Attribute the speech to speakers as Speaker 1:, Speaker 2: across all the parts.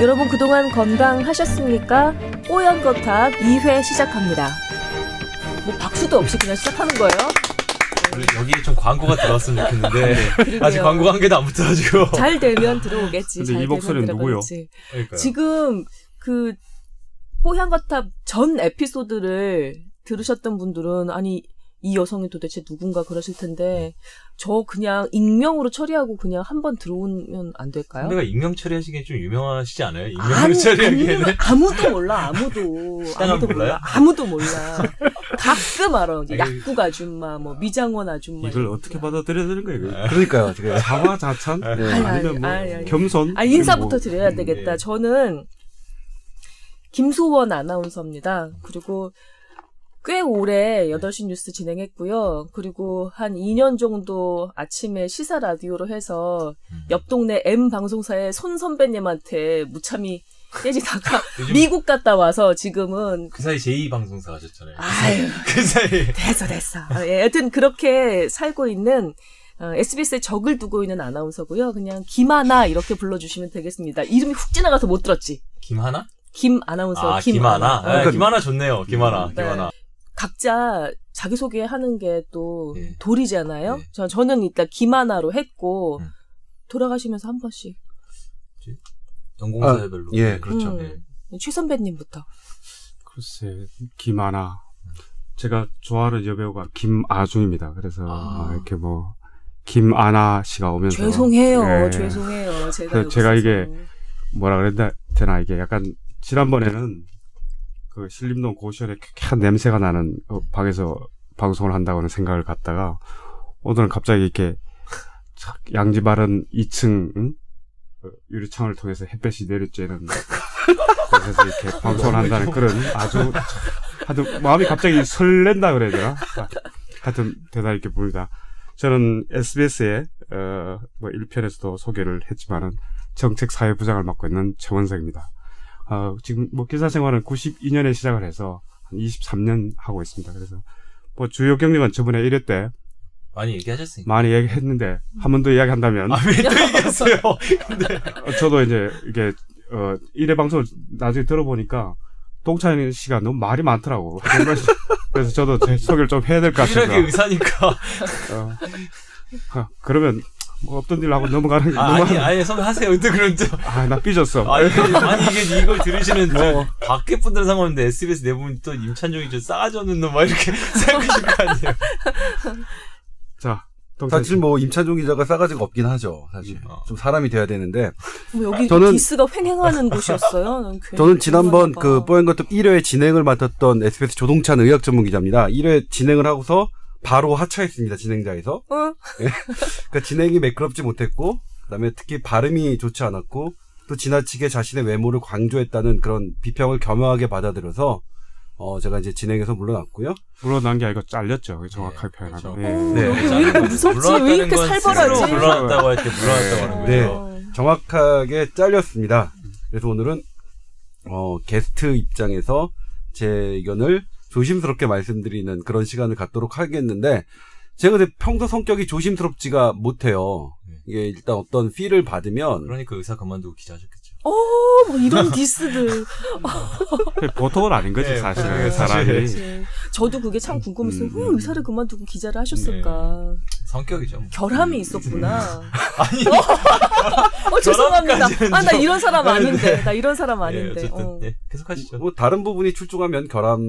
Speaker 1: 여러분 그동안 건강하셨습니까? 뽀얀 거탑 2회 시작합니다. 뭐 박수도 없이 그냥 시작하는 거예요?
Speaker 2: 여기에 좀 광고가 들어왔으면 좋겠는데 아직 광고 한 개도 안 붙어가지고
Speaker 1: 잘 되면 들어오겠지.
Speaker 3: 근데 잘이 목소리는 누구요?
Speaker 2: 그러니까요.
Speaker 1: 지금 그 뽀얀 거탑 전 에피소드를 들으셨던 분들은 아니 이 여성이 도대체 누군가 그러실 텐데 저 그냥 익명으로 처리하고 그냥 한 번 들어오면 안 될까요?
Speaker 2: 선배가 익명 처리하시기엔 좀 유명하시지 않아요? 익명으로
Speaker 1: 아니,
Speaker 2: 처리하기에는
Speaker 1: 아니, 아무도 몰라 아무도 아무도
Speaker 2: 몰라요?
Speaker 1: 몰라 아무도 몰라 가끔 알아 이제 약국 아줌마 뭐 미장원 아줌마
Speaker 3: 이걸 어떻게
Speaker 1: 거.
Speaker 3: 받아들여야 되는 거예요? 이거?
Speaker 4: 그러니까요, 지금.
Speaker 3: 자화자찬?
Speaker 4: 네.
Speaker 1: 아니,
Speaker 3: 아니면 뭐
Speaker 1: 아니, 아니.
Speaker 3: 겸손?
Speaker 1: 아 인사부터
Speaker 3: 뭐,
Speaker 1: 드려야
Speaker 3: 음,
Speaker 1: 되겠다
Speaker 2: 네.
Speaker 1: 저는 김소원 아나운서입니다 그리고 꽤 오래 8시 뉴스 진행했고요. 그리고 한 2년 정도 아침에 시사 라디오로 해서
Speaker 2: 음.
Speaker 1: 옆 동네 M 방송사의 손 선배님한테 무참히 깨지다가 미국 갔다 와서 지금은
Speaker 2: 그 사이 제2 방송사 하셨잖아요.
Speaker 1: 아유
Speaker 2: 그 사이
Speaker 1: 됐어 됐어. 아, 예, 여튼 그렇게 살고 있는 어, SBS에 적을 두고 있는 아나운서고요. 그냥 김하나 이렇게 불러주시면 되겠습니다. 이름이 훅 지나가서 못 들었지.
Speaker 2: 김하나?
Speaker 1: 김 아나운서
Speaker 2: 아
Speaker 1: 김하나.
Speaker 2: 김하나. 네,
Speaker 1: 어,
Speaker 2: 김하나 좋네요. 김하나.
Speaker 1: 네.
Speaker 2: 김하나.
Speaker 1: 각자 자기소개 하는 게또
Speaker 2: 네.
Speaker 1: 도리잖아요.
Speaker 2: 네.
Speaker 1: 저, 저는 일단 김하나로 했고,
Speaker 2: 음.
Speaker 1: 돌아가시면서 한 번씩.
Speaker 2: 연공사별로.
Speaker 4: 예, 그렇죠.
Speaker 1: 음. 최 선배님부터.
Speaker 3: 글쎄, 김아나. 제가 좋아하는 여배우가 김아중입니다. 그래서
Speaker 2: 아.
Speaker 3: 어, 이렇게 뭐 김아나 씨가 오면서
Speaker 1: 죄송해요.
Speaker 3: 예.
Speaker 1: 죄송해요. 제가.
Speaker 3: 그 제가. 이게 뭐라 그랬나 되나 이게 약간 지난번에는 그 신림동 고시원에 쾌쾌한 냄새가 나는 어, 방에서 방송을 한다고는 생각을 갖다가 오늘은 갑자기 이렇게 착 양지 바른 2층 응? 그 유리창을 통해서 햇볕이 내리쬐는 그래서 이렇게 방송을 한다는 그런 아주 하여튼 마음이 갑자기 설렌다 그래야 되나 아, 하여튼 대단히 이렇게 보입니다. 저는 SBS에 어, 뭐 1편에서도 소개를 했지만은 정책 사회부장을 맡고 있는 최원석입니다. 어, 지금 뭐 기사 생활은 92년에 시작을 해서 한 23년 하고 있습니다. 그래서 뭐 주요 경력은 저번에 1회 때
Speaker 2: 많이 얘기하셨으니까.
Speaker 3: 많이 얘기했는데 한 번 더 이야기한다면
Speaker 2: 아, 왜또 얘기했어요?
Speaker 3: 어, 저도 이제 이게 어 1회 방송을 나중에 들어보니까 동찬 씨가 너무 말이 많더라고. 그래서 저도 제 소개를 좀 해야 될 것 같아서.
Speaker 2: 유일하게 의사니까.
Speaker 3: 어, 어, 그러면 뭐 없던 일로 하고 넘어가는 게
Speaker 2: 아,
Speaker 3: 너무
Speaker 2: 아니, 아니, 선배 하세요. 근데 그럼 좀.
Speaker 3: 아 나 삐졌어.
Speaker 2: 아니, 아니, 이게 이걸 들으시는 저 밖에 분들은 상관없는데 SBS 내부분 또 임찬종이 좀 싸가지 없는 놈 막 이렇게 생각하실 거 아니에요.
Speaker 3: 자.
Speaker 4: 사실 뭐 임찬종 기자가 싸가지가 없긴 하죠. 사실
Speaker 2: 어.
Speaker 4: 좀 사람이 돼야 되는데
Speaker 1: 뭐 여기
Speaker 4: 저는-
Speaker 1: 디스가 횡행하는 곳이었어요.
Speaker 4: 저는 지난번. 그 뽀얀 것도 1회 진행을 맡았던 SBS 조동찬 의학 전문 기자입니다. 1회 진행을 하고서 바로 하차했습니다. 진행자에서.
Speaker 1: 응?
Speaker 4: 그러니까 진행이 매끄럽지 못했고 그다음에 특히 발음이 좋지 않았고 또 지나치게 자신의 외모를 강조했다는 그런 비평을 겸허하게 받아들여서 어 제가 이제 진행에서 물러났고요.
Speaker 3: 물러난 게 아니고 잘렸죠. 정확하게
Speaker 2: 그렇죠.
Speaker 3: 표현하면. 예.
Speaker 1: 어,
Speaker 4: 네.
Speaker 1: 여기 왜 이렇게 무섭지? 왜 이렇게 살벌하지?
Speaker 2: 물러났다고 할 때 물러났다고 하는 거죠.
Speaker 4: 네.
Speaker 1: 어.
Speaker 4: 정확하게 잘렸습니다. 그래서 오늘은 어 게스트 입장에서 제 의견을 조심스럽게 말씀드리는 그런 시간을 갖도록 하겠는데 제가 근데 평소 성격이 조심스럽지가 못해요.
Speaker 2: 네.
Speaker 4: 이게 일단 어떤 피를 받으면
Speaker 2: 그러니까 의사 그만두고 기자 하셨겠죠.
Speaker 1: 어, 뭐 이런 디스들.
Speaker 3: 그게 보통은 아닌 거지
Speaker 2: 네,
Speaker 3: 사실
Speaker 2: 네,
Speaker 3: 사람이.
Speaker 1: 그치. 저도 그게 참 궁금했어요.
Speaker 4: 음,
Speaker 1: 왜
Speaker 4: 음.
Speaker 1: 의사를 그만두고 기자를 하셨을까?
Speaker 2: 성격이죠. 뭐.
Speaker 1: 결함이 있었구나.
Speaker 2: 아니,
Speaker 1: 어, 죄송합니다.
Speaker 2: 결함까지는
Speaker 1: 아, 나
Speaker 2: 좀-
Speaker 1: 이런 사람
Speaker 2: 네,
Speaker 1: 아닌데. 나 이런 사람
Speaker 2: 예,
Speaker 1: 아닌데.
Speaker 2: 어쨌든
Speaker 1: 어.
Speaker 2: 예, 계속 하시죠.
Speaker 4: 뭐 다른 부분이 출중하면 결함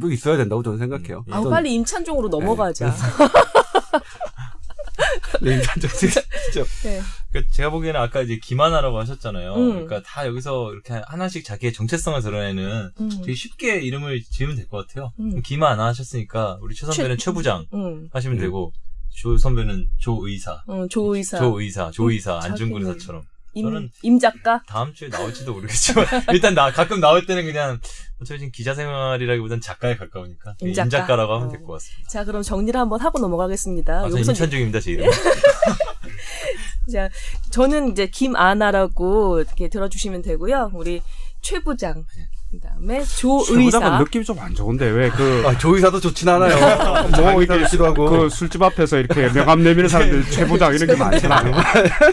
Speaker 4: 도 있어야 된다고 저는 생각해요.
Speaker 2: 음.
Speaker 4: 어떤-
Speaker 1: 빨리 임찬종으로 넘어가자.
Speaker 4: 네, 임찬종 진짜
Speaker 1: 네.
Speaker 2: 그러니까 제가 보기에는 아까 이제 김하나라고 하셨잖아요.
Speaker 1: 음.
Speaker 2: 그러니까 다 여기서 이렇게 하나씩 자기의 정체성을 드러내는
Speaker 1: 음.
Speaker 2: 되게 쉽게 이름을 지으면 될 것 같아요.
Speaker 1: 음.
Speaker 2: 김하나 하셨으니까 우리 최 선배는 최, 부장
Speaker 1: 응,
Speaker 2: 하시면
Speaker 4: 음.
Speaker 2: 되고 조 선배는 조 의사,
Speaker 1: 응, 조 의사.
Speaker 2: 조 의사, 조 의사,
Speaker 1: 음,
Speaker 2: 안중근 의사처럼
Speaker 1: 임,
Speaker 2: 저는-
Speaker 1: 임 작가?
Speaker 2: 다음 주에 나올지도 모르겠지만 일단 나 가끔 나올 때는 그냥 어차피 지금 기자 생활이라기보단 작가에 가까우니까
Speaker 1: 임
Speaker 2: 임,
Speaker 1: 작가?
Speaker 2: 작가 라고 하면
Speaker 1: 어.
Speaker 2: 될것 같습니다.
Speaker 1: 자, 그럼 정리를 한번 하고 넘어가겠습니다.
Speaker 2: 아, 저
Speaker 1: 여기서
Speaker 2: 임찬종입니다, 제 이름.
Speaker 1: 자, 저는 이제 김아나라고 이렇게 들어주시면 되고요. 우리 최 부장. 그 다음에
Speaker 3: 최부장은
Speaker 1: 조의사.
Speaker 3: 느낌이 좀 안 좋은데 왜 그
Speaker 4: 아, 조의사도 좋진 않아요.
Speaker 3: 뭐 이렇게
Speaker 4: 자기사도 싫어하고.
Speaker 3: 그 술집 앞에서 이렇게 명함 내미는 사람들 최부장 이런 게 많잖아요.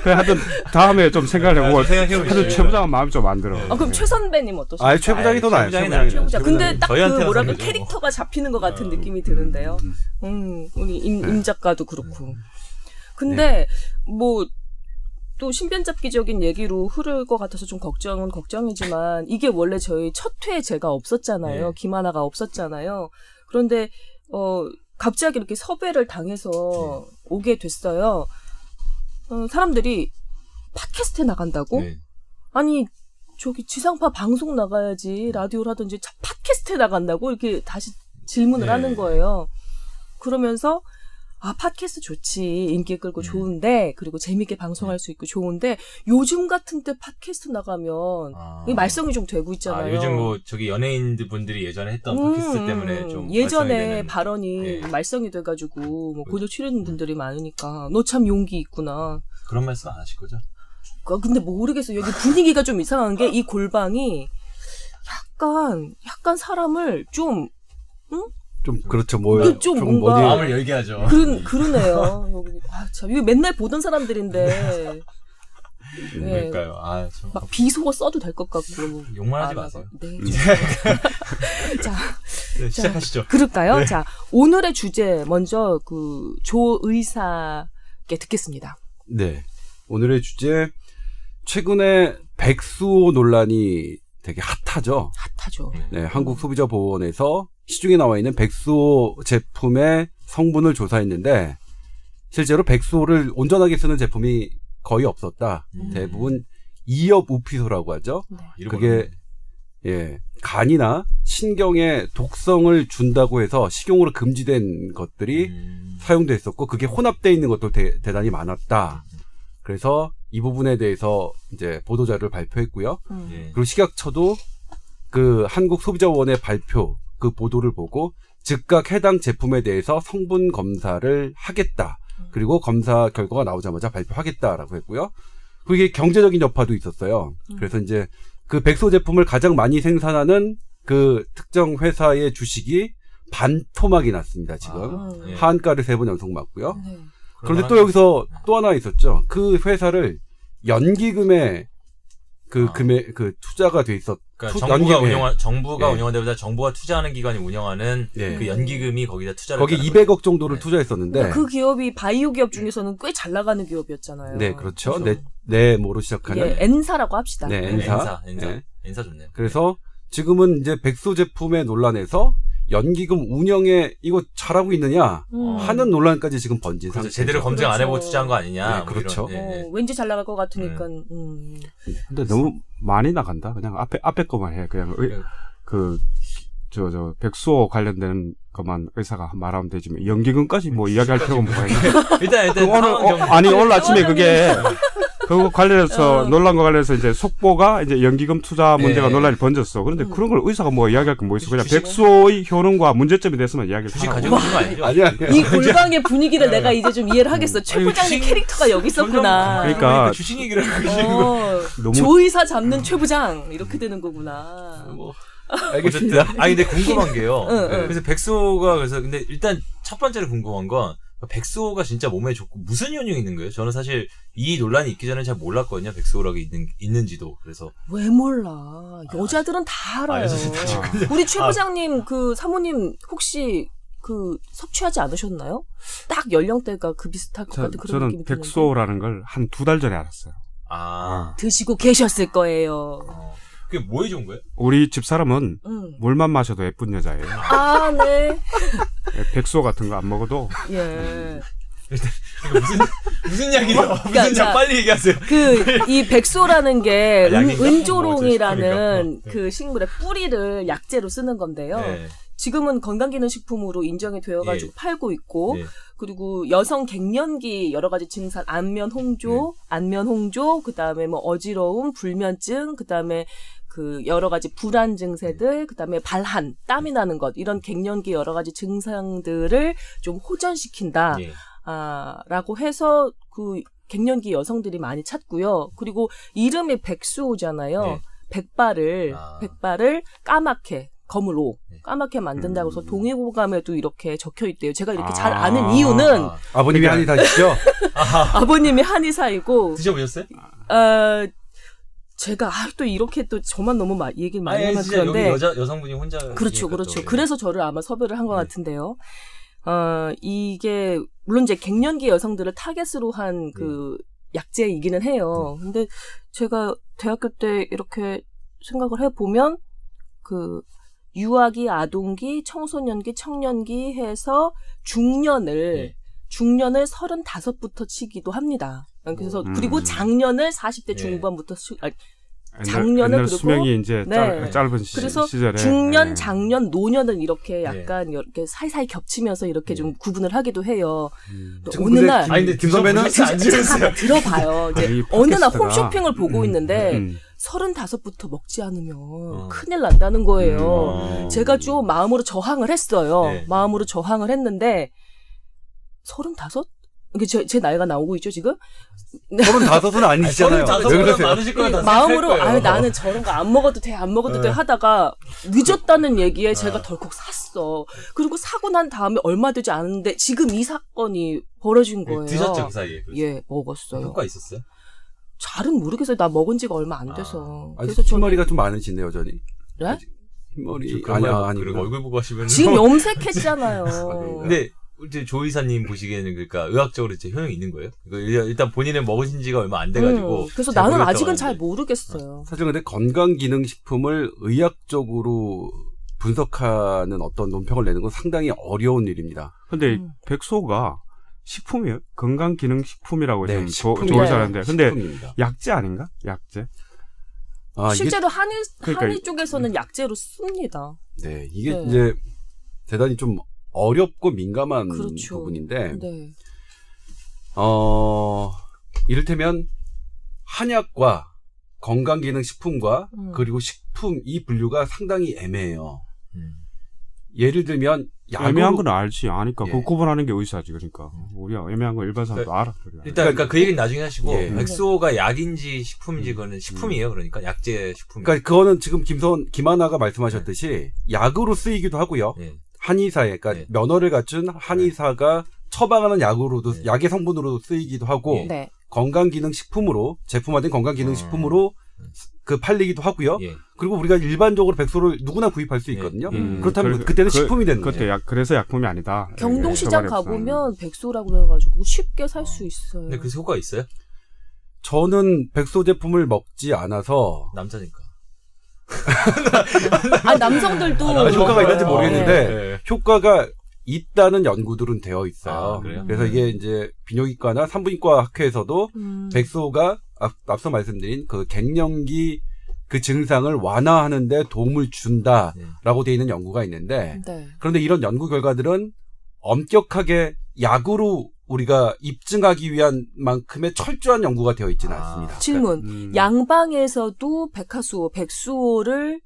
Speaker 3: 그 하여튼 다음에 좀 생각을 해보고. 하여튼 최부장은 마음이 좀 안 들어.
Speaker 1: 아, 그럼 최 선배님 어떠세요?
Speaker 4: 아, 최 부장이 더 나아요. 최최
Speaker 2: 부장이
Speaker 4: 부장이.
Speaker 1: 최부장. 근데 딱 그 뭐랄까
Speaker 2: 선배죠.
Speaker 1: 캐릭터가 잡히는 것 같은
Speaker 2: 어.
Speaker 1: 느낌이 드는데요. 음, 우리 임, 임 작가도 그렇고. 근데 뭐 또 신변잡기적인 얘기로 흐를 것 같아서 좀 걱정은 걱정이지만 이게 원래 저희 첫 회 제가 없었잖아요.
Speaker 2: 네.
Speaker 1: 김하나가 없었잖아요. 그런데 어 갑자기 이렇게 섭외를 당해서 오게 됐어요. 어, 사람들이 팟캐스트에 나간다고?
Speaker 2: 네.
Speaker 1: 아니 저기 지상파 방송 나가야지 라디오를 하든지 자, 팟캐스트에 나간다고 이렇게 다시 질문을
Speaker 2: 네.
Speaker 1: 하는 거예요. 그러면서 아 팟캐스트 좋지 인기 끌고
Speaker 2: 음.
Speaker 1: 좋은데 그리고 재밌게 방송할 수 있고 좋은데 요즘 같은 때 팟캐스트 나가면
Speaker 2: 아.
Speaker 1: 이 말썽이 좀 되고 있잖아요.
Speaker 2: 아, 요즘 뭐 저기 연예인들 분들이 예전에 했던
Speaker 1: 음,
Speaker 2: 팟캐스트 때문에
Speaker 1: 음,
Speaker 2: 좀
Speaker 1: 예전에. 발언이
Speaker 2: 네.
Speaker 1: 말썽이 돼가지고 뭐 고조 치르는 분들이 많으니까 너 참 용기 있구나.
Speaker 2: 그런 말씀 안 하실 거죠?
Speaker 1: 그, 근데 모르겠어요. 여기 분위기가 좀 이상한 게 이 골방이 약간 약간 사람을 좀
Speaker 4: 좀 그렇죠. 뭐
Speaker 1: 이게 좀
Speaker 4: 조금
Speaker 1: 뭔가-
Speaker 4: 어디
Speaker 2: 마음을 열게 하죠.
Speaker 1: 그런 그러네요. 여기 아참 이거 맨날 보던 사람들인데 예,
Speaker 2: 그러니까요. 아,
Speaker 1: 좀막 비속어 써도 될 것 같고
Speaker 2: 욕만 하지
Speaker 1: 안
Speaker 2: 마세요.
Speaker 1: 하고. 네. 자
Speaker 2: 네, 시작하시죠.
Speaker 1: 그럴까요?
Speaker 2: 네.
Speaker 1: 자 오늘의 주제 먼저 그 조 의사께 듣겠습니다.
Speaker 4: 네. 오늘의 주제 최근에 백수호 논란이 되게 핫하죠.
Speaker 1: 핫하죠.
Speaker 4: 네, 한국소비자보호원에서 시중에 나와 있는 백수호 제품의 성분을 조사했는데 실제로 백수호를 온전하게 쓰는 제품이 거의 없었다.
Speaker 2: 음.
Speaker 4: 대부분 이엽 우피소라고 하죠.
Speaker 1: 네.
Speaker 4: 그게 예, 간이나 신경에 독성을 준다고 해서 식용으로 금지된 것들이
Speaker 2: 음.
Speaker 4: 사용됐었고 그게 혼합되어 있는 것도 대, 단히 많았다. 그래서 이 부분에 대해서 이제 보도 자료를 발표했고요.
Speaker 1: 음.
Speaker 2: 예.
Speaker 4: 그리고 식약처도 그 한국 소비자원의 발표 그 보도를 보고 즉각 해당 제품에 대해서 성분 검사를 하겠다. 그리고 검사 결과가 나오자마자 발표하겠다라고 했고요. 그리고 이게 경제적인 여파도 있었어요.
Speaker 1: 음.
Speaker 4: 그래서 이제 그 백소 제품을 가장 많이 생산하는 그 특정 회사의 주식이 반토막이 났습니다. 지금
Speaker 2: 아,
Speaker 1: 음.
Speaker 2: 예.
Speaker 4: 하한가를 세 번 연속 맞고요.
Speaker 1: 네.
Speaker 4: 그런데 또 여기서 또 하나 있었죠. 그 회사를 연기금에 그
Speaker 2: 아.
Speaker 4: 금액 그 투자가 돼 있었.
Speaker 2: 그러니까
Speaker 4: 투-
Speaker 2: 정부가
Speaker 4: 연기금에.
Speaker 2: 운영한 정부가
Speaker 4: 예.
Speaker 2: 운영한 데보다 정부가 투자하는 기관이 운영하는
Speaker 4: 예.
Speaker 2: 그 연기금이 거기다 투자를
Speaker 4: 거기
Speaker 2: 했다는
Speaker 4: 200억 정도를
Speaker 2: 네.
Speaker 4: 투자했었는데
Speaker 1: 그 기업이 바이오 기업 중에서는 꽤 잘 나가는 기업이었잖아요.
Speaker 4: 네, 그렇죠.
Speaker 1: 그래서
Speaker 4: 네, 네모로 시작하는
Speaker 1: 예, N사라고 합시다.
Speaker 4: 네,
Speaker 2: 거죠.
Speaker 4: 엔사.
Speaker 2: 엔사, 엔사,
Speaker 4: 네.
Speaker 2: 엔사 좋네요.
Speaker 4: 그래서 지금은 이제 백수오 제품의 논란에서 연기금 운영에 이거 잘하고 있느냐
Speaker 1: 음.
Speaker 4: 하는 논란까지 지금 번진 상태죠.
Speaker 2: 제대로 검증 안 해보고
Speaker 1: 그렇죠.
Speaker 2: 투자한 거 아니냐.
Speaker 4: 네,
Speaker 2: 뭐
Speaker 4: 그렇죠.
Speaker 2: 이런, 예, 예.
Speaker 1: 어, 왠지 잘 나갈 것 같으니까. 음.
Speaker 3: 근데 너무 많이 나간다. 그냥 앞에 앞에 거만 해. 그냥 의,
Speaker 2: 네.
Speaker 3: 그저저 백수호 관련된 것만 의사가 말하면 되지만 연기금까지 뭐 이야기할 필요가 뭐가 있나?
Speaker 2: 일단 일단
Speaker 3: 그 오늘 어,
Speaker 2: 경-
Speaker 3: 아니 오늘 아침에 그게 그거 관련해서
Speaker 1: 어.
Speaker 3: 논란과 관련해서 이제 속보가 이제 연기금 투자 문제가
Speaker 2: 네.
Speaker 3: 논란이 번졌어. 그런데
Speaker 1: 음.
Speaker 3: 그런 걸 의사가 뭐 이야기할 게뭐 있어? 그냥
Speaker 2: 주식-
Speaker 3: 백수호의 효능과 문제점에 대해서만 이야기를
Speaker 2: 주식. 가지고 있는 거 아니죠?
Speaker 4: 아니야, 아니야.
Speaker 1: 이 골방의 분위기를 내가 이제 좀 이해를 하겠어. 최
Speaker 2: 아니,
Speaker 1: 부장님
Speaker 2: 주식-
Speaker 1: 캐릭터가 여기 있었구나.
Speaker 2: 점점
Speaker 3: 그러니까
Speaker 2: 주식 얘기를 거.
Speaker 1: 어,
Speaker 3: 너무
Speaker 1: 조의사 잡는 최 부장 이렇게 되는 거구나.
Speaker 2: 뭐
Speaker 4: 알겠습니다.
Speaker 2: 어쨌든 아 근데 궁금한 게요.
Speaker 1: 응, 응.
Speaker 2: 그래서 백수호가 그래서 근데 일단 첫 번째로 궁금한 건 백수호가 진짜 몸에 좋고 무슨 효능이 있는 거예요? 저는 사실 이 논란이 있기 전에 잘 몰랐거든요. 백수호라고 있는 있는지도 그래서
Speaker 1: 왜 몰라? 여자들은 다 알아요.
Speaker 2: 아,
Speaker 3: 아,
Speaker 1: 우리 최
Speaker 2: 아.
Speaker 1: 부장님 그 사모님 혹시 그 섭취하지 않으셨나요? 딱 연령대가 그 비슷할 것
Speaker 3: 저,
Speaker 1: 같은 그런
Speaker 3: 저는. 백수호라는 걸 한 두 달 전에 알았어요.
Speaker 2: 아
Speaker 1: 드시고 계셨을 거예요.
Speaker 2: 어. 그게 뭐에 좋은 거예요?
Speaker 3: 우리 집 사람은
Speaker 1: 음.
Speaker 3: 물만 마셔도 예쁜 여자예요.
Speaker 1: 아, 네.
Speaker 3: 백수호 같은 거 안 먹어도
Speaker 1: 예.
Speaker 2: 이거 무슨 무슨 약이에요? 무슨
Speaker 1: 그러니까,
Speaker 2: 약 빨리 얘기하세요.
Speaker 1: 그, 이 백소라는 게
Speaker 2: 아,
Speaker 1: 은? 은조롱이라는
Speaker 2: 뭐 어째
Speaker 1: 그 식물의 뿌리를 약재로 쓰는 건데요.
Speaker 2: 네.
Speaker 1: 지금은 건강기능식품으로 인정이 되어가지고
Speaker 2: 예.
Speaker 1: 팔고 있고,
Speaker 2: 예.
Speaker 1: 그리고 여성 갱년기 여러 가지 증상, 안면 홍조,
Speaker 2: 네.
Speaker 1: 안면 홍조, 그 다음에 뭐 어지러움, 불면증, 그 다음에 그 여러 가지 불안 증세들, 그 다음에 발한, 땀이 나는 것, 이런 갱년기 여러 가지 증상들을 좀 호전시킨다.
Speaker 2: 예.
Speaker 1: 아, 라고 해서 그 갱년기 여성들이 많이 찾고요. 그리고 이름이 백수호잖아요.
Speaker 2: 네.
Speaker 1: 백발을
Speaker 2: 아.
Speaker 1: 백발을 까맣게 검으로
Speaker 2: 네.
Speaker 1: 까맣게 만든다고 해서
Speaker 3: 음.
Speaker 1: 동의보감에도 이렇게 적혀 있대요. 제가 이렇게
Speaker 3: 아.
Speaker 1: 잘 아는 이유는
Speaker 2: 아,
Speaker 4: 아버님이 한이 다시죠?
Speaker 1: 아버님이 한의사이고
Speaker 2: 드셔보셨어요?
Speaker 1: 어, 제가 아, 또 이렇게 또 저만 너무 마, 얘기를 많이 하면 그런데
Speaker 2: 여자 여성분이 혼자
Speaker 1: 그렇죠, 그렇죠.
Speaker 2: 거예요.
Speaker 1: 그래서 저를 아마 섭외를 한것
Speaker 2: 네.
Speaker 1: 같은데요. 어, 이게, 물론 이제 갱년기 여성들을 타겟으로 한그 약제이기는 해요. 근데 제가 대학교 때 이렇게 생각을 해 보면, 그, 유아기, 아동기, 청소년기, 청년기 해서 중년을,
Speaker 2: 네.
Speaker 1: 중년을 35부터 치기도 합니다. 그래서,
Speaker 3: 음.
Speaker 1: 그리고 장년을 40대
Speaker 2: 네.
Speaker 1: 중반부터 치, 아, 작년은 그리고-
Speaker 3: 수명이 이제 짧,
Speaker 1: 네.
Speaker 3: 짧 은 시,
Speaker 1: 그래서
Speaker 3: 시절에
Speaker 1: 중년,
Speaker 3: 네.
Speaker 1: 장년, 노년은 이렇게
Speaker 2: 네.
Speaker 1: 약간 이렇게 사이사이 겹치면서 이렇게
Speaker 2: 네.
Speaker 1: 좀 구분을 하기도 해요.
Speaker 3: 음.
Speaker 1: 어느 날
Speaker 4: 김-
Speaker 2: 아니 근데
Speaker 4: 김 선배는
Speaker 2: 드셔보셨어요? 안 드셨어요?
Speaker 1: 잠깐만 들어봐요. 이제
Speaker 3: 아니,
Speaker 1: 어느 날 홈쇼핑을 보고
Speaker 2: 음.
Speaker 1: 있는데
Speaker 3: 음.
Speaker 1: 서른다섯부터 먹지 않으면
Speaker 2: 어.
Speaker 1: 큰일 난다는 거예요.
Speaker 2: 어.
Speaker 1: 제가 좀 마음으로 저항을 했어요.
Speaker 2: 네.
Speaker 1: 마음으로 저항을 했는데 서른다섯? 이게 제, 제 나이가 나오고 있죠 지금?
Speaker 4: 서른 다섯은 아니시잖아요.
Speaker 2: 보다
Speaker 4: 그러세요?
Speaker 2: 많으실 거다
Speaker 1: 마음으로 아유 나는 저런 거 안 먹어도 돼 안 먹어도 돼
Speaker 2: 네.
Speaker 1: 하다가 늦었다는 얘기에
Speaker 2: 네.
Speaker 1: 제가 덜컥 샀어. 그리고 사고 난 다음에 얼마 되지 않은데 지금 이 사건이 벌어진 거예요.
Speaker 2: 드셨죠 그 사이에. 그래서.
Speaker 1: 예, 먹었어요.
Speaker 2: 효과 있었어요?
Speaker 1: 잘은 모르겠어요. 나 먹은 지가 얼마 안 돼서.
Speaker 4: 아니,
Speaker 1: 그래서
Speaker 4: 흰머리가 좀 많으신데 여전히.
Speaker 1: 네?
Speaker 4: 흰머리
Speaker 2: 그런
Speaker 4: 아니야
Speaker 2: 거
Speaker 4: 아니
Speaker 2: 그리고 얼굴 보고 하시면
Speaker 1: 지금 염색했잖아요.
Speaker 2: 근데 이제 조 이사님 보시기에는 그러니까 의학적으로 이제 효용이 있는 거예요? 일단 본인은 먹으신 지가 얼마 안 돼가지고
Speaker 1: 음, 그래서
Speaker 2: 잘
Speaker 1: 나는 아직은 잘
Speaker 2: 하는데.
Speaker 1: 모르겠어요.
Speaker 4: 사실 근데 건강기능식품을 의학적으로 분석하는 어떤 논평을 내는 건 상당히 어려운 일입니다.
Speaker 3: 근데
Speaker 1: 음.
Speaker 3: 백소가 식품이에요. 건강기능식품이라고
Speaker 4: 네,
Speaker 3: 지금
Speaker 4: 식품이-
Speaker 3: 조, 조사하는데 근데
Speaker 4: 식품입니다.
Speaker 3: 약재 아닌가? 약재?
Speaker 4: 아, 이게,
Speaker 1: 실제로 한의
Speaker 3: 그러니까
Speaker 1: 한의 쪽에서는 약재로 씁니다.
Speaker 4: 네, 이게
Speaker 1: 네.
Speaker 4: 이제 대단히 좀 어렵고 민감한
Speaker 1: 그렇죠.
Speaker 4: 부분인데,
Speaker 1: 네.
Speaker 4: 어, 이를테면 한약과 건강기능식품과
Speaker 1: 음.
Speaker 4: 그리고 식품 이 분류가 상당히 애매해요.
Speaker 2: 음.
Speaker 4: 예를 들면 약으로
Speaker 3: 애매한 건 알지. 아니까
Speaker 4: 예.
Speaker 3: 그 구분하는 게 의사지. 그러니까 우리가 애매한 거 일반 사람도 알아. 그래.
Speaker 2: 일단 그러니까 그 얘기는 나중에 하시고
Speaker 4: 예.
Speaker 2: 백소가 약인지 식품인지 그거는 식품이에요. 그러니까 약재 식품.
Speaker 4: 그러니까 그거는 지금 김선 김하나가 말씀하셨듯이 약으로 쓰이기도 하고요.
Speaker 2: 예.
Speaker 4: 한의사에 그러니까
Speaker 2: 네.
Speaker 4: 면허를 갖춘 한의사가 처방하는 약으로도
Speaker 2: 네.
Speaker 4: 약의 성분으로 쓰이기도 하고
Speaker 2: 예.
Speaker 1: 네.
Speaker 4: 건강기능식품으로 제품화된 건강기능식품으로
Speaker 2: 음.
Speaker 4: 그 팔리기도 하고요.
Speaker 2: 예.
Speaker 4: 그리고 우리가 일반적으로 백소를 누구나 구입할 수 있거든요.
Speaker 3: 음,
Speaker 4: 그렇다면
Speaker 3: 그-
Speaker 4: 그때는
Speaker 3: 그-
Speaker 4: 식품이 되는
Speaker 3: 그때
Speaker 4: 거죠.
Speaker 3: 약 그래서 약품이 아니다.
Speaker 1: 경동시장
Speaker 3: 예,
Speaker 1: 가보면 백소라고 그래가지고 쉽게 살 수 있어요.
Speaker 2: 근데 그래서 효과가 있어요?
Speaker 4: 저는 백소 제품을 먹지 않아서
Speaker 2: 남자니까.
Speaker 1: 아 남성들도
Speaker 2: 아,
Speaker 4: 효과가 있는지
Speaker 1: 네.
Speaker 4: 모르겠는데
Speaker 2: 네.
Speaker 4: 효과가 있다는 연구들은 되어 있어요.
Speaker 2: 아, 그래요?
Speaker 4: 그래서
Speaker 2: 음.
Speaker 4: 이게 이제 비뇨기과나 산부인과 학회에서도
Speaker 1: 음.
Speaker 4: 백소가 앞, 앞서 말씀드린 그 갱년기 그 증상을 완화하는데 도움을 준다라고
Speaker 2: 네.
Speaker 4: 되어 있는 연구가 있는데
Speaker 1: 네.
Speaker 4: 그런데 이런 연구 결과들은 엄격하게 약으로 우리가 입증하기 위한 만큼의 철저한 연구가 되어 있지는
Speaker 2: 아.
Speaker 4: 않습니다.
Speaker 1: 질문.
Speaker 3: 음.
Speaker 1: 양방에서도 백화수호, 백수호를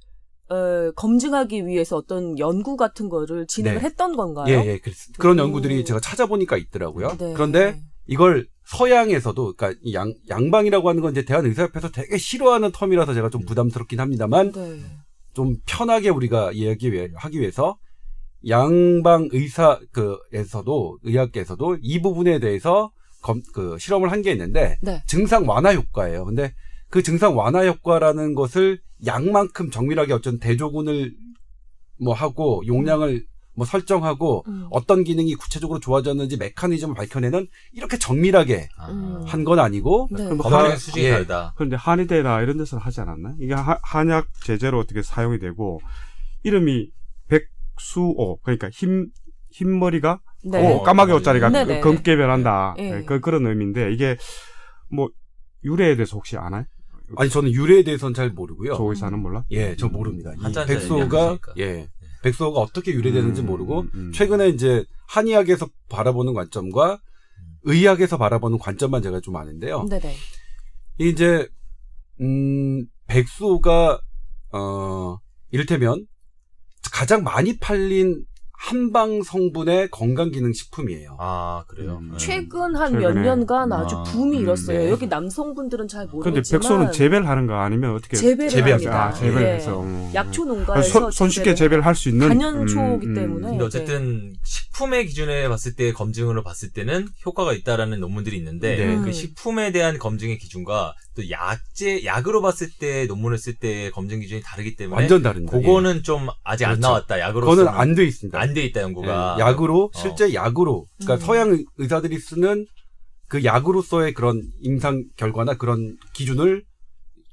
Speaker 1: 어, 검증하기 위해서 어떤 연구 같은 거를 진행을
Speaker 4: 네.
Speaker 1: 했던 건가요?
Speaker 4: 예, 예. 그- 그런
Speaker 1: 오.
Speaker 4: 연구들이 제가 찾아보니까 있더라고요.
Speaker 1: 네.
Speaker 4: 그런데 이걸 서양에서도 그러니까 이 양, 양방이라고 하는 건 이제 대한의사협회에서 되게 싫어하는 텀이라서 제가 좀 부담스럽긴 합니다만
Speaker 1: 네.
Speaker 4: 좀 편하게 우리가 이야기 위- 하기 위해서 양방 의사 그에서도 의학계에서도 이 부분에 대해서 검, 그 실험을 한 게 있는데
Speaker 1: 네.
Speaker 4: 증상 완화 효과예요. 근데 그 증상 완화 효과라는 것을 약만큼 정밀하게 어쩐 대조군을 뭐 하고 용량을 뭐 설정하고
Speaker 1: 음.
Speaker 4: 어떤 기능이 구체적으로 좋아졌는지 메커니즘을 밝혀내는 이렇게 정밀하게
Speaker 2: 아.
Speaker 1: 음.
Speaker 4: 한건 아니고
Speaker 1: 네.
Speaker 3: 그럼
Speaker 2: 검증의
Speaker 3: 하-
Speaker 2: 수준이
Speaker 4: 예.
Speaker 2: 다르다.
Speaker 3: 그런데 한의대나 이런 데서는 하지 않았나? 이게 하- 한약 제재로 어떻게 사용이 되고 이름이 백 수오 그러니까 흰 흰머리가
Speaker 1: 네.
Speaker 3: 오, 까마귀 옷자리가
Speaker 1: 네, 네,
Speaker 3: 검게 변한다.
Speaker 1: 네.
Speaker 3: 예, 그 그런 의미인데 이게 뭐 유래에 대해서 혹시 아나요?
Speaker 4: 아니 저는 유래에 대해서는 잘 모르고요.
Speaker 3: 조 의사는 몰라?
Speaker 4: 예, 저 모릅니다. 이 백소가. 예, 백소가 어떻게 유래되는지
Speaker 3: 음,
Speaker 4: 모르고
Speaker 3: 음, 음.
Speaker 4: 최근에 이제 한의학에서 바라보는 관점과 의학에서 바라보는 관점만 제가 좀 아는데요.
Speaker 1: 네네.
Speaker 4: 이제 음 백소가 어 이를테면 가장 많이 팔린 한방 성분의 건강기능식품이에요.
Speaker 2: 아 그래요.
Speaker 3: 음.
Speaker 2: 네.
Speaker 1: 최근 한 몇. 년간 아주
Speaker 2: 아,
Speaker 1: 붐이
Speaker 3: 음,
Speaker 1: 일었어요.
Speaker 4: 네.
Speaker 1: 여기 남성분들은 잘
Speaker 3: 근데
Speaker 1: 모르겠지만
Speaker 3: 백소는 재배를 하는 거 아니면 어떻게
Speaker 1: 재배를
Speaker 4: 재배하죠.
Speaker 1: 합니다.
Speaker 3: 아, 재배를
Speaker 1: 예.
Speaker 3: 해서 음.
Speaker 1: 약초
Speaker 3: 아,
Speaker 1: 농가에서
Speaker 3: 손, 손쉽게 재배를 할 수 있는
Speaker 1: 단연초이기
Speaker 3: 음, 음.
Speaker 1: 때문에.
Speaker 2: 근데 어쨌든 식품의 기준에 봤을 때 검증으로 봤을 때는 효과가 있다라는 논문들이 있는데
Speaker 4: 네.
Speaker 1: 음.
Speaker 2: 그 식품에 대한 검증의 기준과 또 약제 약으로 봤을 때 논문을 쓸 때 검증 기준이 다르기 때문에
Speaker 4: 완전 다릅니다.
Speaker 2: 그거는 좀 아직 안
Speaker 4: 그렇죠.
Speaker 2: 나왔다.
Speaker 4: 예.
Speaker 2: 약으로
Speaker 4: 그거는 안 돼 있습니다.
Speaker 2: 안 돼 있다 연구가.
Speaker 4: 예, 약으로
Speaker 2: 어.
Speaker 4: 실제 약으로 그러니까
Speaker 1: 음.
Speaker 4: 서양 의사들이 쓰는 그 약으로서의 그런 임상 결과나 그런 기준을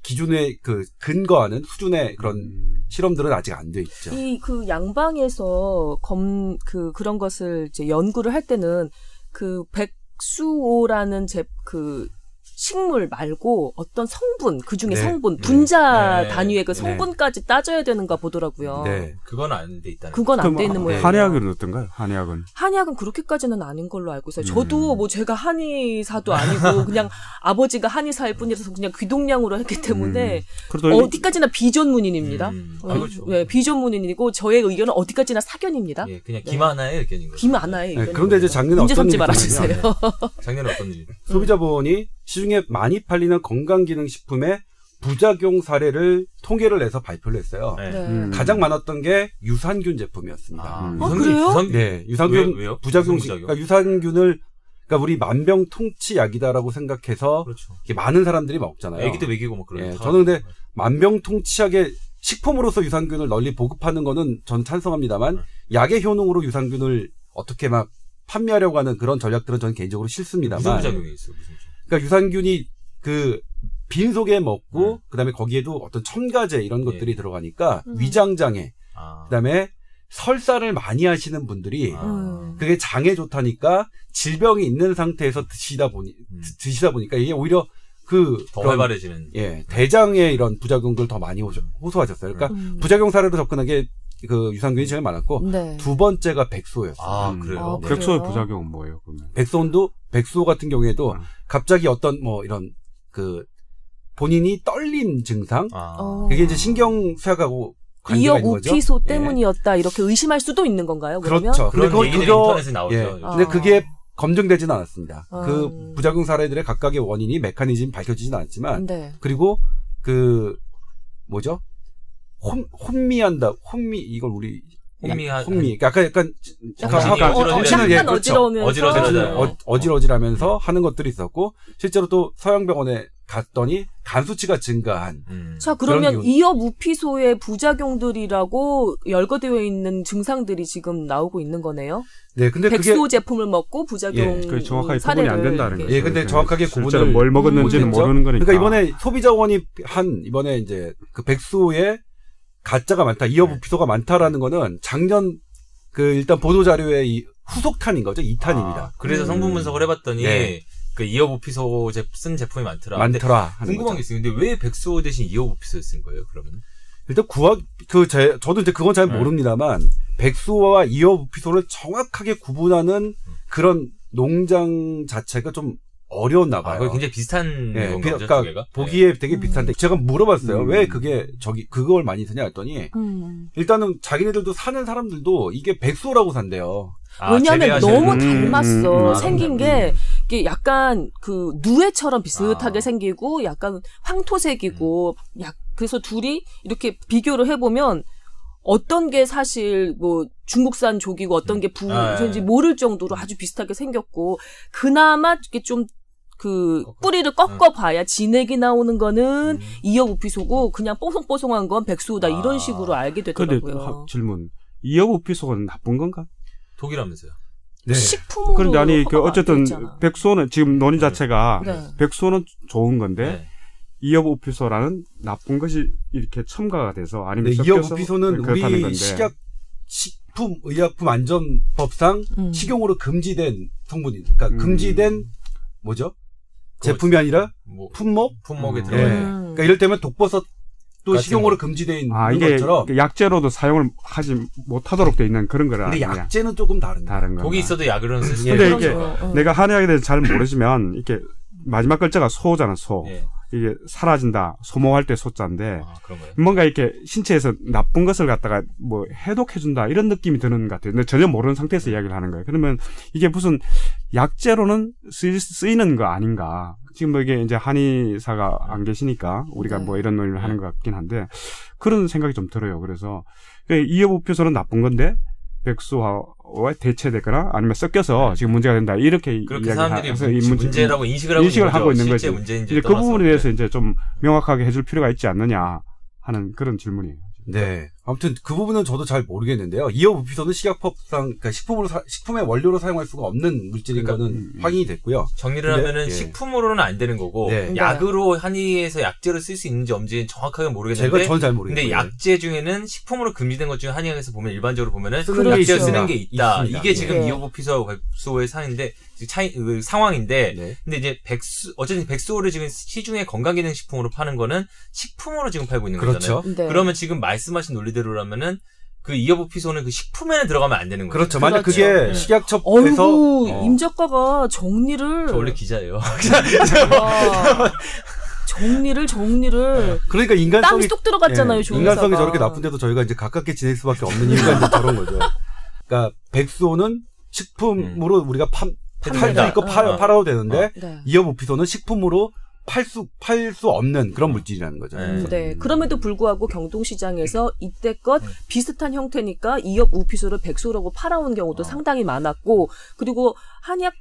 Speaker 4: 기준에 그 근거하는 수준의 그런
Speaker 3: 음.
Speaker 4: 실험들은 아직 안 돼 있죠.
Speaker 1: 이 그 양방에서 검 그 그런 것을 이제 연구를 할 때는 그 백수오라는 제그 식물 말고 어떤 성분 그 중에
Speaker 4: 네.
Speaker 1: 성분
Speaker 2: 네.
Speaker 1: 분자
Speaker 2: 네.
Speaker 1: 단위의 그
Speaker 4: 네.
Speaker 1: 성분까지 따져야 되는가 보더라고요.
Speaker 4: 네.
Speaker 2: 그건 안 돼 있다는.
Speaker 1: 그건 안 돼 있는
Speaker 3: 하-
Speaker 1: 모양이에요.
Speaker 3: 한의학은 어떤가요? 한의학은
Speaker 1: 한의학은 그렇게까지는 아닌 걸로 알고 있어요.
Speaker 3: 음.
Speaker 1: 저도 뭐 제가 한의사도 아니고 그냥 아버지가 한의사일 뿐이라서 그냥 귀동냥으로 했기 때문에
Speaker 3: 음.
Speaker 1: 어디까지나 비전문인입니다.
Speaker 2: 음.
Speaker 1: 어,
Speaker 2: 아, 그렇죠.
Speaker 1: 네, 비전문인이고 저의 의견은 어디까지나 사견입니다.
Speaker 2: 예, 그냥
Speaker 1: 네.
Speaker 2: 김하나의 의견인 거죠.
Speaker 1: 김 안아요.
Speaker 4: 네, 그런데 이제 작년에 어떤 일이
Speaker 1: 말아주세요.
Speaker 4: 있었냐면
Speaker 2: 작년에 어떤 일이?
Speaker 4: 소비자보원이 시중에 많이 팔리는 건강기능식품의 부작용 사례를 통계를 내서 발표를 했어요.
Speaker 2: 네.
Speaker 1: 네.
Speaker 3: 음.
Speaker 4: 가장 많았던 게 유산균 제품이었습니다.
Speaker 2: 아,
Speaker 3: 음.
Speaker 1: 어,
Speaker 2: 유산균-
Speaker 1: 그래요?
Speaker 2: 유산-
Speaker 4: 네, 유산균
Speaker 2: 왜- 왜요?
Speaker 4: 부작용,
Speaker 2: 무슨 부작용?
Speaker 4: 그러니까 유산균을 그러니까 우리 만병통치약이다라고 생각해서
Speaker 2: 그렇죠.
Speaker 4: 많은 사람들이 먹잖아요.
Speaker 2: 애기도 먹이고 뭐 그런.
Speaker 4: 예,
Speaker 2: 거
Speaker 4: 저는 근데 만병통치약의 식품으로서 유산균을 널리 보급하는 거는 전 찬성합니다만
Speaker 2: 네.
Speaker 4: 약의 효능으로 유산균을 어떻게 막 판매하려고 하는 그런 전략들은 저는 개인적으로
Speaker 2: 무슨
Speaker 4: 싫습니다만
Speaker 2: 부작용이 있어요? 무슨 부작용?
Speaker 4: 그러니까 유산균이 그 빈속에 먹고
Speaker 2: 네.
Speaker 4: 그다음에 거기에도 어떤 첨가제 이런
Speaker 2: 예.
Speaker 4: 것들이 들어가니까
Speaker 1: 음.
Speaker 4: 위장 장애
Speaker 2: 아.
Speaker 4: 그다음에 설사를 많이 하시는 분들이
Speaker 2: 아.
Speaker 1: 음.
Speaker 4: 그게 장에 좋다니까 질병이 있는 상태에서 드시다 보니
Speaker 2: 음.
Speaker 4: 드- 드시다 보니까 이게 오히려
Speaker 2: 그더
Speaker 4: 그런,
Speaker 2: 활발해지는.
Speaker 4: 예 대장의 이런 부작용들 더 많이 호소, 호소하셨어요. 그러니까
Speaker 1: 음.
Speaker 4: 부작용 사례로 접근한 게 그 유산균이 제일 많았고
Speaker 1: 네.
Speaker 4: 두 번째가 백소였어요.
Speaker 2: 아
Speaker 3: 음.
Speaker 2: 그래요.
Speaker 1: 아,
Speaker 2: 네.
Speaker 1: 그래요?
Speaker 3: 백소의 부작용은 뭐예요? 그러면?
Speaker 4: 백소도 백소 같은 경우에도
Speaker 3: 음.
Speaker 4: 갑자기 어떤 뭐 이런 그 본인이 떨림 증상
Speaker 2: 아.
Speaker 1: 어.
Speaker 4: 그게 이제 신경쇠약하고 관계가 있는 거죠.
Speaker 1: 이어우피소
Speaker 4: 예.
Speaker 1: 때문이었다 이렇게 의심할 수도 있는 건가요? 그러면?
Speaker 4: 그렇죠. 근데
Speaker 2: 그런
Speaker 4: 그거
Speaker 2: 얘기들이
Speaker 4: 그거
Speaker 2: 인터넷에 나오죠.
Speaker 4: 예.
Speaker 2: 요즘.
Speaker 4: 근데
Speaker 1: 아.
Speaker 4: 그게 검증되지는 않았습니다.
Speaker 1: 아.
Speaker 4: 그 부작용 사례들의 각각의 원인이 메커니즘 밝혀지지는 않았지만
Speaker 1: 네.
Speaker 4: 그리고 그 뭐죠? 혼 혼미한다. 혼미 이걸 우리
Speaker 2: 혼미한-
Speaker 4: 혼미. 약간 약간
Speaker 1: 약간, 약간
Speaker 4: 예, 그렇죠.
Speaker 1: 어지러우면서
Speaker 2: 어지러지는
Speaker 4: 어, 하는 것들이 있었고 실제로 또 서양병원에 갔더니 간 수치가 증가한
Speaker 2: 음.
Speaker 1: 자 그러면
Speaker 4: 그런
Speaker 1: 이어 무피소의 부작용들이라고 열거되어 있는 증상들이 지금 나오고 있는 거네요.
Speaker 4: 네 근데
Speaker 1: 백소
Speaker 4: 그게
Speaker 1: 제품을 먹고 부작용
Speaker 3: 그 정확하게 구분이 안 된다는. 거죠.
Speaker 4: 예, 근데 정확하게 구분을
Speaker 3: 뭘 먹었는지는. 모르는 거니까.
Speaker 4: 그러니까 이번에 소비자원이 한 이번에 이제 그 백수의 가짜가 많다, 이어부 피소가 많다라는 거는 작년 그 일단 보도 자료의 이 후속탄인 거죠, 2탄입니다.
Speaker 2: 아, 그래서
Speaker 1: 음.
Speaker 2: 성분 분석을 해봤더니
Speaker 4: 네.
Speaker 2: 그 이어부피소 제- 쓴 제품이 많더라.
Speaker 4: 많더라.
Speaker 2: 궁금한 게
Speaker 4: 거죠.
Speaker 2: 있어요. 근데 왜 백소 대신 이어부피소를 쓴 거예요? 그러면?
Speaker 4: 일단 구하 그제 저도 이제 그건 잘
Speaker 2: 네.
Speaker 4: 모릅니다만 백수와 이어부피소를 정확하게 구분하는 그런 농장 자체가 좀 어려웠나
Speaker 2: 아,
Speaker 4: 봐요.
Speaker 2: 그게 굉장히 비슷한
Speaker 4: 예,
Speaker 2: 건가 보죠,
Speaker 4: 그러니까
Speaker 2: 두 개가?
Speaker 4: 보기에 되게 비슷한데 제가 물어봤어요.
Speaker 3: 음.
Speaker 4: 왜 그게 저기 그걸 많이 쓰냐 했더니
Speaker 1: 음.
Speaker 4: 일단은 자기네들도 사는 사람들도 이게 백소라고 산대요.
Speaker 2: 아,
Speaker 1: 왜냐하면 너무
Speaker 3: 음,
Speaker 1: 닮았어.
Speaker 3: 음, 음,
Speaker 1: 생긴
Speaker 2: 음.
Speaker 1: 게 이게 약간 그 누에처럼 비슷하게
Speaker 2: 아.
Speaker 1: 생기고 약간 황토색이고 약 그래서 둘이 이렇게 비교를 해보면 어떤 게 사실 뭐 중국산 조기고 어떤 게
Speaker 2: 아,
Speaker 1: 부인지
Speaker 2: 예.
Speaker 1: 모를 정도로 아주 비슷하게 생겼고 그나마 이게 좀 그
Speaker 2: 꺾어.
Speaker 1: 뿌리를 꺾어 봐야 진액이 나오는 거는
Speaker 2: 음.
Speaker 1: 이어부피소고 그냥 뽀송뽀송한 건 백수다 이런
Speaker 2: 아.
Speaker 1: 식으로 알게 되더라고요.
Speaker 3: 하- 질문. 이어부피소가 나쁜 건가?
Speaker 2: 독이라면서요.
Speaker 4: 네.
Speaker 1: 식품으로
Speaker 3: 그런데 아니 그 어쨌든. 백소는 지금 논의 자체가
Speaker 1: 네.
Speaker 3: 백소는 좋은 건데
Speaker 2: 네.
Speaker 3: 이어부피소라는 나쁜 것이 이렇게 첨가가 돼서 아니면 섞여서
Speaker 4: 이어부피소는
Speaker 3: 그렇다는
Speaker 4: 우리
Speaker 3: 건데.
Speaker 4: 식약 식품 의약품 안전법상
Speaker 1: 음.
Speaker 4: 식용으로 금지된 성분이 그러니까
Speaker 3: 음.
Speaker 4: 금지된 뭐죠? 제품이 아니라
Speaker 2: 뭐
Speaker 4: 품목?
Speaker 2: 품목에
Speaker 3: 음.
Speaker 2: 들어가
Speaker 4: 예.
Speaker 1: 음.
Speaker 4: 그러니까 이를테면 독버섯도
Speaker 2: 같은
Speaker 4: 식용으로
Speaker 2: 거.
Speaker 4: 금지되어 있는
Speaker 3: 아 이게
Speaker 4: 것처럼
Speaker 3: 그 약재로도 사용을 하지 못하도록 돼 있는 그런 거라
Speaker 4: 근데
Speaker 3: 아니냐.
Speaker 4: 약재는 조금 다른데.
Speaker 3: 다른 거.
Speaker 2: 독이 있어도 약으로는 쓸수
Speaker 4: 예.
Speaker 3: 근데 이게.
Speaker 1: 어.
Speaker 3: 내가 한의학에 대해서 잘 모르지만 이게 마지막 글자가 소잖아 소.
Speaker 2: 예.
Speaker 3: 이게 사라진다. 소모할 때 소자인데
Speaker 2: 아.
Speaker 3: 뭔가 이렇게 신체에서 나쁜 것을 갖다가 뭐 해독해준다 이런 느낌이 드는 것 같아요. 근데 전혀 모르는 상태에서 이야기를 하는 거예요. 그러면 이게 무슨 약재로는 쓰이, 쓰이는 거 아닌가. 지금 뭐 이게 이제 한의사가 안 계시니까 우리가
Speaker 1: 네.
Speaker 3: 뭐 이런 논의를 하는 것 같긴 한데 그런 생각이 좀 들어요. 그래서 이 여부표소는 나쁜 건데 백수와 대체되거나 아니면 섞여서 지금 문제가 된다 이렇게
Speaker 2: 그렇게
Speaker 3: 이야기를
Speaker 2: 사람들이
Speaker 3: 해서 이 문제-
Speaker 2: 문제 라고 인식을 하고
Speaker 3: 인식을
Speaker 2: 있는
Speaker 3: 하고
Speaker 2: 거죠.
Speaker 3: 있는.
Speaker 2: 문제인지
Speaker 3: 이제 그 부분에 대해서 이제 좀 명확하게 해줄 필요가 있지 않느냐 하는 그런 질문이에요.
Speaker 4: 네. 아무튼 그 부분은 저도 잘 모르겠는데요. 이어 부피소는 식약법상 그러니까 식품으로 사- 식품의 원료로 사용할 수가 없는 물질인
Speaker 2: 그러니까,
Speaker 4: 거는
Speaker 3: 음, 음.
Speaker 4: 확인이 됐고요.
Speaker 2: 정리를
Speaker 4: 근데,
Speaker 2: 하면은
Speaker 4: 예.
Speaker 2: 식품으로는 안 되는 거고
Speaker 4: 네.
Speaker 2: 약으로 한의에서 약재를 쓸수 있는지 없는지 정확하게 모르겠는데
Speaker 4: 제가 전잘 모르겠어요.
Speaker 2: 근데 약재 중에는 식품으로 금지된 것 중에 한의학에서 보면 일반적으로 보면은
Speaker 4: 쓰는
Speaker 1: 게
Speaker 2: 약재를
Speaker 1: 있습니다.
Speaker 2: 쓰는 게 있다.
Speaker 4: 있습니다.
Speaker 2: 이게 지금
Speaker 1: 네.
Speaker 2: 이오보피소하고 백수호의 사인데 차이 그 상황인데
Speaker 4: 네.
Speaker 2: 근데 이제 백수 어쨌든 백수호를 지금 시중에 건강기능식품으로 파는 거는 식품으로 지금 팔고 있는 거잖아요.
Speaker 4: 그렇죠.
Speaker 1: 네.
Speaker 2: 그러면 지금 말씀하신 논리 대로라면은 그 이어보 피소는 그 식품에는 들어가면 안 되는 거죠.
Speaker 4: 그렇죠. 만약
Speaker 1: 그렇죠.
Speaker 4: 그게
Speaker 2: 네.
Speaker 4: 식약처에서
Speaker 1: 어. 임 작가가 정리를
Speaker 2: 저 원래 기자예요.
Speaker 1: 와, 정리를 정리를
Speaker 4: 그러니까
Speaker 1: 땀이
Speaker 4: 인간성이
Speaker 1: 쏙 들어갔잖아요.
Speaker 4: 예,
Speaker 1: 조
Speaker 4: 인간성이. 저렇게 나쁜데도 저희가 이제 가깝게 지낼 수밖에 없는 이유가 이제 저런 거죠. 그러니까 백수호는 식품으로 우리가 팔수
Speaker 2: 판매다.
Speaker 4: 있고 팔,
Speaker 2: 어.
Speaker 4: 팔아도 되는데
Speaker 1: 네.
Speaker 4: 이어부피소는 식품으로 팔수 팔 수 없는 그런 물질이라는 거죠.
Speaker 2: 네.
Speaker 1: 네. 그럼에도 불구하고 경동시장에서 이때껏
Speaker 2: 네.
Speaker 1: 비슷한 형태니까 이엽 우피소를 백소라고 팔아온 경우도
Speaker 2: 어.
Speaker 1: 상당히 많았고 그리고 한약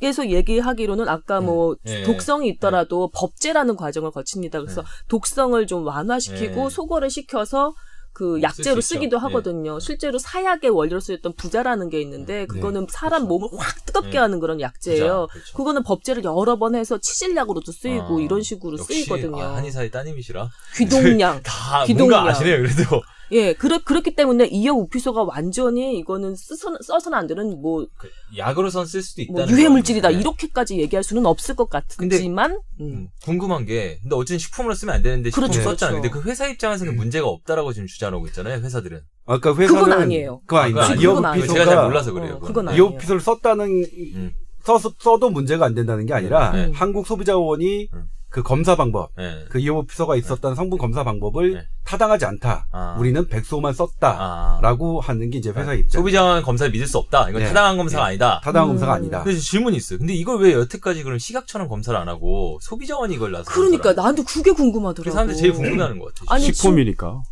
Speaker 1: 에서 얘기하기로는 아까 뭐
Speaker 2: 예.
Speaker 1: 독성이 있더라도 법제라는 과정을 거칩니다. 그래서
Speaker 2: 네.
Speaker 1: 독성을 좀 완화시키고
Speaker 2: 예.
Speaker 1: 소거를 시켜서
Speaker 2: 그쓸
Speaker 1: 약재로. 쓰기도
Speaker 2: 예.
Speaker 1: 하거든요. 실제로 사약의 원료로 쓰였던 부자라는 게 있는데 그거는 사람 몸을 확 뜨겁게
Speaker 2: 네.
Speaker 1: 하는 그런 약재예요.
Speaker 2: 그렇죠.
Speaker 1: 그거는 법제를 여러 번 해서 치질약으로도 쓰이고
Speaker 2: 아,
Speaker 1: 이런 식으로 쓰이거든요.
Speaker 2: 아, 한의사의 따님이시라
Speaker 1: 귀동량.
Speaker 2: 다
Speaker 1: 기동량.
Speaker 2: 뭔가 아시네요. 그래도
Speaker 1: 예, 그렇, 그렇기 때문에 이어 우피소가 완전히 이거는 쓰서, 써서는 안 되는 뭐,
Speaker 2: 그 약으로선 쓸 수도
Speaker 1: 뭐
Speaker 2: 있다는
Speaker 1: 유해 물질이다.
Speaker 2: 거예요. 네.
Speaker 1: 이렇게까지 얘기할 수는 없을 것 같지만, 음.
Speaker 2: 음, 궁금한 게 근데 어쨌든 식품으로 쓰면 안 되는데 식품
Speaker 1: 그렇죠,
Speaker 2: 썼잖아요.
Speaker 1: 그렇죠.
Speaker 2: 근데 그 회사 입장에서는 문제가 없다라고 지금 주장하고 있잖아요. 회사들은.
Speaker 4: 아까 회사는
Speaker 1: 그건 아니에요.
Speaker 4: 그거
Speaker 1: 아니에요.
Speaker 2: 그거
Speaker 4: 이어부피소가
Speaker 2: 제가 잘 몰라서 그래요.
Speaker 1: 어,
Speaker 2: 그건.
Speaker 1: 아니에요.
Speaker 4: 이어피소를 썼다는
Speaker 2: 음.
Speaker 4: 써서 써도 문제가 안 된다는 게 아니라
Speaker 2: 네.
Speaker 4: 한국 소비자원이
Speaker 2: 음.
Speaker 4: 그 검사 방법,
Speaker 2: 네.
Speaker 4: 그 이어피소가 있었던 성분 검사 방법을
Speaker 2: 네.
Speaker 4: 타당하지 않다.
Speaker 2: 아.
Speaker 4: 우리는 백소만
Speaker 2: 아.
Speaker 4: 썼다라고 하는 게 이제 회사 입장.
Speaker 2: 소비자원 검사를 믿을 수 없다. 이건
Speaker 4: 네.
Speaker 2: 타당한 검사가
Speaker 4: 네.
Speaker 2: 아니다.
Speaker 4: 타당한
Speaker 1: 음.
Speaker 4: 검사가 아니다.
Speaker 2: 그래서 질문이 있어요. 근데 이걸 왜 여태까지 그럼 시각처럼 검사를 안 하고 소비자원이 이걸 나서
Speaker 1: 그러니까 나도 그게. 궁금하더라고.
Speaker 2: 그 사람들 제일 궁금해하는 것 같아요.
Speaker 1: 아니,
Speaker 3: 식품이니까.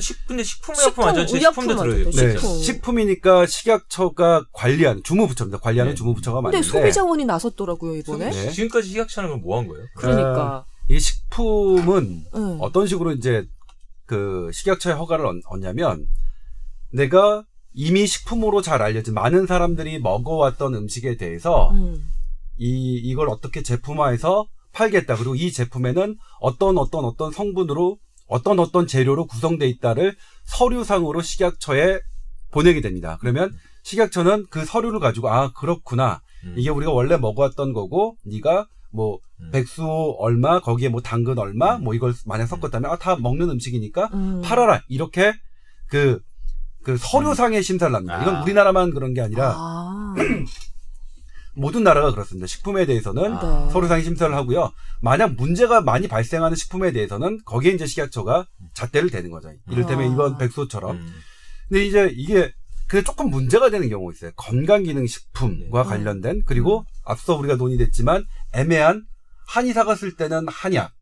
Speaker 2: 식, 근데 식품,
Speaker 1: 식품,
Speaker 2: 의약품 완전 제
Speaker 1: 의약품
Speaker 2: 식품도 들어요.
Speaker 1: 식품.
Speaker 4: 네. 식품이니까 식약처가 관리하는 주무부처입니다. 관리하는
Speaker 2: 네.
Speaker 4: 주무부처가
Speaker 1: 근데
Speaker 4: 맞는데
Speaker 1: 소비자원이 나섰더라고요, 이번에.
Speaker 4: 네.
Speaker 2: 지금까지 시각처는 그럼 뭐한 거예요?
Speaker 1: 그러니까.
Speaker 4: 이 식품은
Speaker 1: 응.
Speaker 4: 어떤 식으로 이제 그 식약처의 허가를 얻- 얻냐면 내가 이미 식품으로 잘 알려진 많은 사람들이 먹어왔던 음식에 대해서
Speaker 1: 음.
Speaker 4: 이 이걸 어떻게 제품화해서 팔겠다. 그리고 이 제품에는 어떤 어떤 어떤 성분으로 어떤 어떤 재료로 구성돼 있다를 서류상으로 식약처에 보내게 됩니다. 그러면 식약처는 그 서류를 가지고 아 그렇구나.
Speaker 2: 음.
Speaker 4: 이게 우리가 원래 먹어왔던 거고 네가 뭐
Speaker 2: 음.
Speaker 4: 백수 얼마 거기에 뭐 당근 얼마
Speaker 2: 음.
Speaker 4: 뭐 이걸 만약 섞었다면 아 다 먹는 음식이니까
Speaker 1: 음.
Speaker 4: 팔아라 이렇게 그 그 서류상의 심사를 합니다. 이건
Speaker 2: 아.
Speaker 4: 우리나라만 그런 게 아니라
Speaker 1: 아.
Speaker 4: 모든 나라가 그렇습니다. 식품에 대해서는
Speaker 2: 아.
Speaker 1: 네.
Speaker 4: 서류상의 심사를 하고요. 만약 문제가 많이 발생하는 식품에 대해서는 거기에 이제 식약처가 잣대를 대는 거죠. 이를테면
Speaker 1: 아.
Speaker 4: 이번 백소처럼.
Speaker 2: 음.
Speaker 4: 근데 이제 이게 그 조금 문제가 되는 경우가 있어요. 건강기능식품과
Speaker 1: 네.
Speaker 4: 관련된 그리고 앞서 우리가 논의됐지만 애매한 한의사가 쓸 때는 한약,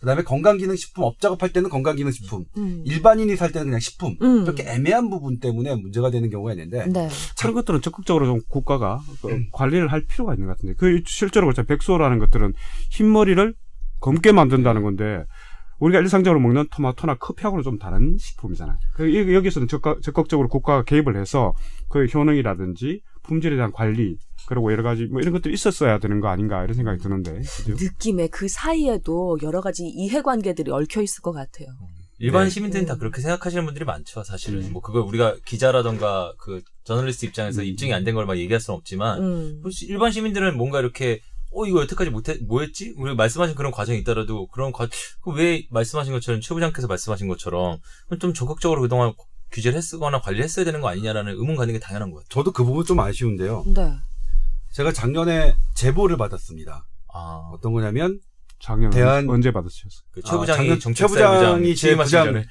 Speaker 4: 그다음에 건강기능식품 업자가 팔 때는 건강기능식품,
Speaker 1: 음.
Speaker 4: 일반인이 살 때는 그냥 식품
Speaker 1: 음.
Speaker 4: 이렇게 애매한 부분 때문에 문제가 되는 경우가 있는데
Speaker 1: 네.
Speaker 3: 그런 것들은 적극적으로 좀 국가가 그
Speaker 4: 음.
Speaker 3: 관리를 할 필요가 있는 것 같은데 그 실제로 그렇죠 백소라는 것들은 흰머리를 검게 만든다는 건데 우리가 일상적으로 먹는 토마토나 커피하고는 좀 다른 식품이잖아요. 그 이- 여기서는 적극, 적극적으로 국가가 개입을 해서 그 효능이라든지 품질에 대한 관리 그리고 여러 가지 뭐 이런 것들이 있었어야 되는 거 아닌가 이런 생각이 드는데 그죠?
Speaker 1: 느낌에 그 사이에도 여러 가지 이해관계들이 얽혀 있을 것 같아요.
Speaker 2: 일반
Speaker 4: 네.
Speaker 2: 시민들은 다
Speaker 1: 음.
Speaker 2: 그렇게 생각하시는 분들이 많죠, 사실은.
Speaker 3: 음.
Speaker 2: 뭐, 그걸 우리가 기자라던가 그 저널리스트 입장에서
Speaker 3: 음.
Speaker 2: 입증이 안 된 걸 막 얘기할 수는 없지만,
Speaker 1: 음.
Speaker 2: 일반 시민들은 뭔가 이렇게, 어, 이거 여태까지 못해, 뭐였지? 우리 말씀하신 그런 과정이 있더라도, 그런 과, 그왜 말씀하신 것처럼, 최 부장께서 말씀하신 것처럼, 좀 적극적으로 그동안 규제를 했거나 관리를 했어야 되는 거 아니냐라는 의문 가는 게 당연한 것 같아요.
Speaker 4: 저도 그 부분 좀 아쉬운데요.
Speaker 1: 네.
Speaker 4: 제가 작년에 제보를 받았습니다.
Speaker 2: 아,
Speaker 4: 어떤 거냐면
Speaker 3: 작년
Speaker 4: 대한-
Speaker 3: 언제 받으셨어요?
Speaker 2: 그
Speaker 4: 아,
Speaker 2: 최 부장이
Speaker 4: 작년
Speaker 2: 정책
Speaker 4: 최 부장이 제
Speaker 2: 취임하시기 전에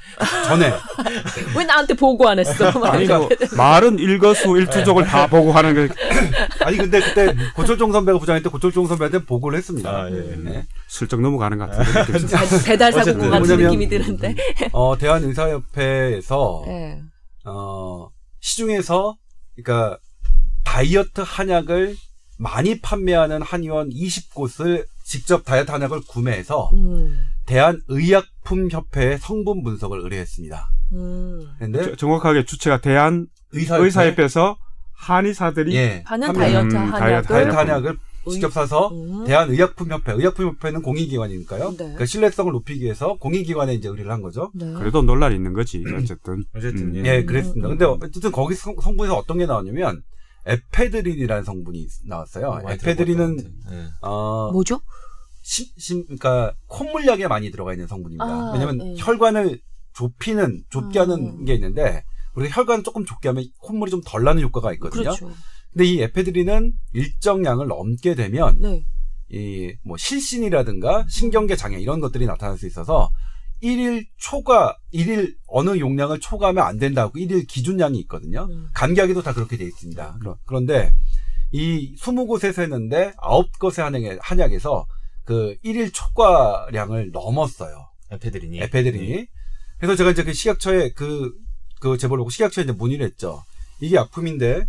Speaker 4: 전에
Speaker 1: 왜 나한테 보고 안 했어? 막
Speaker 3: 아니. 그 말은 일거수 일투족을 다 보고 하는 게
Speaker 4: 아니 근데 그때 고철종 선배가 부장일 때 고철종 선배한테 보고를 했습니다.
Speaker 2: 아, 예.
Speaker 4: 네.
Speaker 3: 슬쩍 넘어가는 것 같은데 느낌이
Speaker 1: 배- 배달 사고 같은
Speaker 4: 뭐냐면-
Speaker 1: 느낌이 드는데.
Speaker 4: 어 대한 의사협회에서
Speaker 1: 예.
Speaker 4: 어 시중에서 그러니까 다이어트 한약을 많이 판매하는 한의원 20곳을 직접 다이어트 한약을 구매해서
Speaker 1: 음.
Speaker 4: 대한의약품협회에 성분 분석을 의뢰했습니다.
Speaker 1: 음.
Speaker 4: 근데
Speaker 3: 저- 정확하게 주체가 대한
Speaker 4: 의사협회,
Speaker 3: 의사협회에서 한의사들이
Speaker 4: 예,
Speaker 1: 하는 다이어트
Speaker 3: 음,
Speaker 1: 한약을
Speaker 4: 다이어트 한약을 직접 사서
Speaker 1: 음.
Speaker 4: 대한의약품협회, 의약품협회는 공익기관이니까요.
Speaker 1: 네.
Speaker 4: 그 신뢰성을 높이기 위해서 공익기관에 이제 의뢰를 한 거죠.
Speaker 1: 네.
Speaker 3: 그래도 논란이 있는 거지 어쨌든.
Speaker 2: 어쨌든
Speaker 3: 음.
Speaker 4: 예,
Speaker 1: 음,
Speaker 4: 그랬습니다.
Speaker 1: 음,
Speaker 4: 근데 어쨌든 거기 성, 성분에서 어떤 게 나왔냐면 에페드린이라는 성분이 나왔어요.
Speaker 2: 많이
Speaker 4: 에페드린은.
Speaker 2: 예.
Speaker 4: 어,
Speaker 1: 뭐죠?
Speaker 4: 심, 심, 그러니까 콧물약에 많이 들어가 있는 성분입니다.
Speaker 1: 아,
Speaker 4: 왜냐면
Speaker 1: 네.
Speaker 4: 혈관을 좁히는 좁게 하는
Speaker 1: 음.
Speaker 4: 게 있는데 우리가 혈관을 조금 좁게 하면 콧물이 좀 덜 나는 효과가 있거든요.
Speaker 1: 그렇죠.
Speaker 4: 근데 이 에페드린은 일정 양을 넘게 되면
Speaker 1: 네.
Speaker 4: 이뭐 실신이라든가 신경계 장애 이런 것들이 나타날 수 있어서 일일 초과 일일 어느 용량을 초과하면 안 된다고 일일 기준량이 있거든요.
Speaker 1: 음.
Speaker 4: 감기약에도 다 그렇게 돼 있습니다. 그러- 그런데 이 20곳에서 했는데 9곳의 한약에, 한약에서 그 일일 초과량을 넘었어요.
Speaker 2: 에페드린이
Speaker 4: 에페드린이. 그래서 제가 이제 그 식약처에 그, 그 제보를 보고 식약처에 이제 문의를 했죠. 이게 약품인데,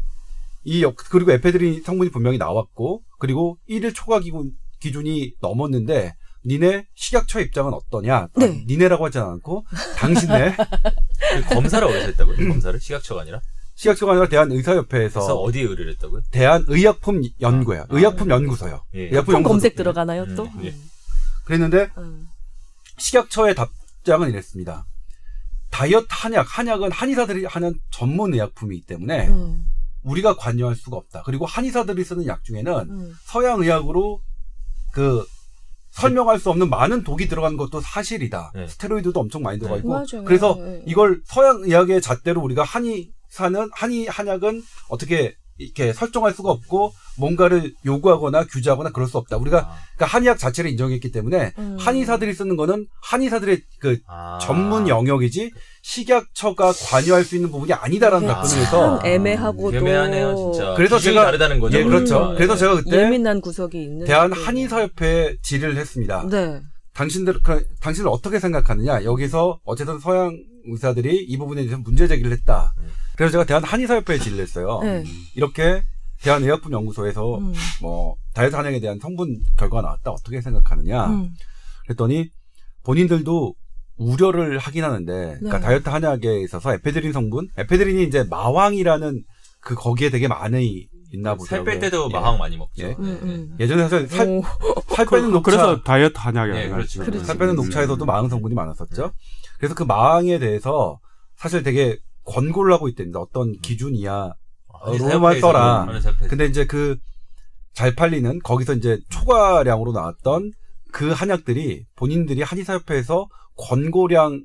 Speaker 4: 이, 역- 그리고 에페드린 성분이 분명히 나왔고, 그리고 일일 초과 기준, 기준이 넘었는데, 니네 식약처 입장은 어떠냐?
Speaker 1: 네.
Speaker 4: 아, 니네라고 하지 않고, 당신네,
Speaker 2: 그 검사를 어디서 했다고요? 검사를 시각처가 아니라
Speaker 4: 식약처가 아니라 대한의사협회에서
Speaker 2: 어디에 의뢰를 했다고요?
Speaker 4: 대한의약품 연구야.
Speaker 2: 아,
Speaker 4: 의약품
Speaker 2: 네.
Speaker 4: 연구소요.
Speaker 2: 예.
Speaker 4: 의약품.
Speaker 1: 검색 들어가나요 또?
Speaker 2: 음, 예.
Speaker 4: 그랬는데,
Speaker 1: 음.
Speaker 4: 식약처의 답장은 이랬습니다. 다이어트 한약, 한약은 한의사들이 하는 전문 의약품이기 때문에
Speaker 1: 음.
Speaker 4: 우리가 관여할 수가 없다. 그리고 한의사들이 쓰는 약 중에는
Speaker 1: 음.
Speaker 4: 서양 의학으로 그 설명할 수 없는 많은 독이 들어간 것도 사실이다.
Speaker 2: 네.
Speaker 4: 스테로이드도 엄청 많이 들어가
Speaker 2: 네.
Speaker 4: 있고.
Speaker 1: 맞아요.
Speaker 4: 그래서
Speaker 1: 네.
Speaker 4: 이걸 서양 의학의 잣대로 우리가 한의사는 한의 한약은 어떻게 이렇게 설정할 수가 없고 뭔가를 요구하거나 규제하거나 그럴 수 없다. 우리가
Speaker 2: 아,
Speaker 4: 그러니까 한의학 자체를 인정했기 때문에
Speaker 1: 음.
Speaker 4: 한의사들이 쓰는 거는 한의사들의 그
Speaker 2: 아.
Speaker 4: 전문 영역이지 식약처가 관여할 수 있는 부분이 아니다라는
Speaker 2: 참
Speaker 1: 애매하고도
Speaker 2: 애매하네요, 진짜.
Speaker 4: 그래서 제가-
Speaker 2: 다르다는 거죠.
Speaker 4: 예, 그렇죠.
Speaker 1: 음.
Speaker 4: 그래서 제가 그때
Speaker 1: 예민한 구석이 있는
Speaker 4: 대한. 한의사협회에 질의를 했습니다.
Speaker 1: 네.
Speaker 4: 당신들 그, 당신을 어떻게 생각하느냐? 여기서 어쨌든 서양 의사들이 이 부분에 대해서 문제 제기를 했다.
Speaker 2: 음.
Speaker 4: 그래서 제가 대한 한의사협회에 질의를 했어요.
Speaker 1: 네.
Speaker 4: 이렇게 대한의약품연구소에서
Speaker 1: 음.
Speaker 4: 뭐 다이어트 한약에 대한 성분 결과가 나왔다. 어떻게 생각하느냐?
Speaker 1: 음.
Speaker 4: 그랬더니 본인들도 우려를 하긴 하는데, 그러니까
Speaker 1: 네.
Speaker 4: 다이어트 한약에 있어서 에페드린 성분, 에페드린이 이제 마왕이라는 그 거기에 되게 많이 있나 보죠.
Speaker 2: 살 뺄 때도
Speaker 4: 예.
Speaker 2: 마황 많이 먹죠.
Speaker 4: 예.
Speaker 2: 네,
Speaker 1: 음, 음.
Speaker 4: 예전에 사실 살,
Speaker 1: 오.
Speaker 4: 살 빼는 녹차,
Speaker 3: 그래서 다이어트 한약이
Speaker 2: 네,
Speaker 3: 아니라
Speaker 2: 그렇죠.
Speaker 1: 그렇죠.
Speaker 4: 살 빼는
Speaker 3: 음.
Speaker 4: 녹차에서도 마왕 성분이 많았었죠. 그래서 그 마왕에 대해서 사실 되게 권고를 하고 있답니다. 어떤 기준 이하.
Speaker 2: 아,
Speaker 4: 로만 써라.
Speaker 2: 근데
Speaker 4: 이제 그 잘 팔리는 거기서 이제 초과량으로 나왔던 그 한약들이 본인들이 한의사협회에서 권고량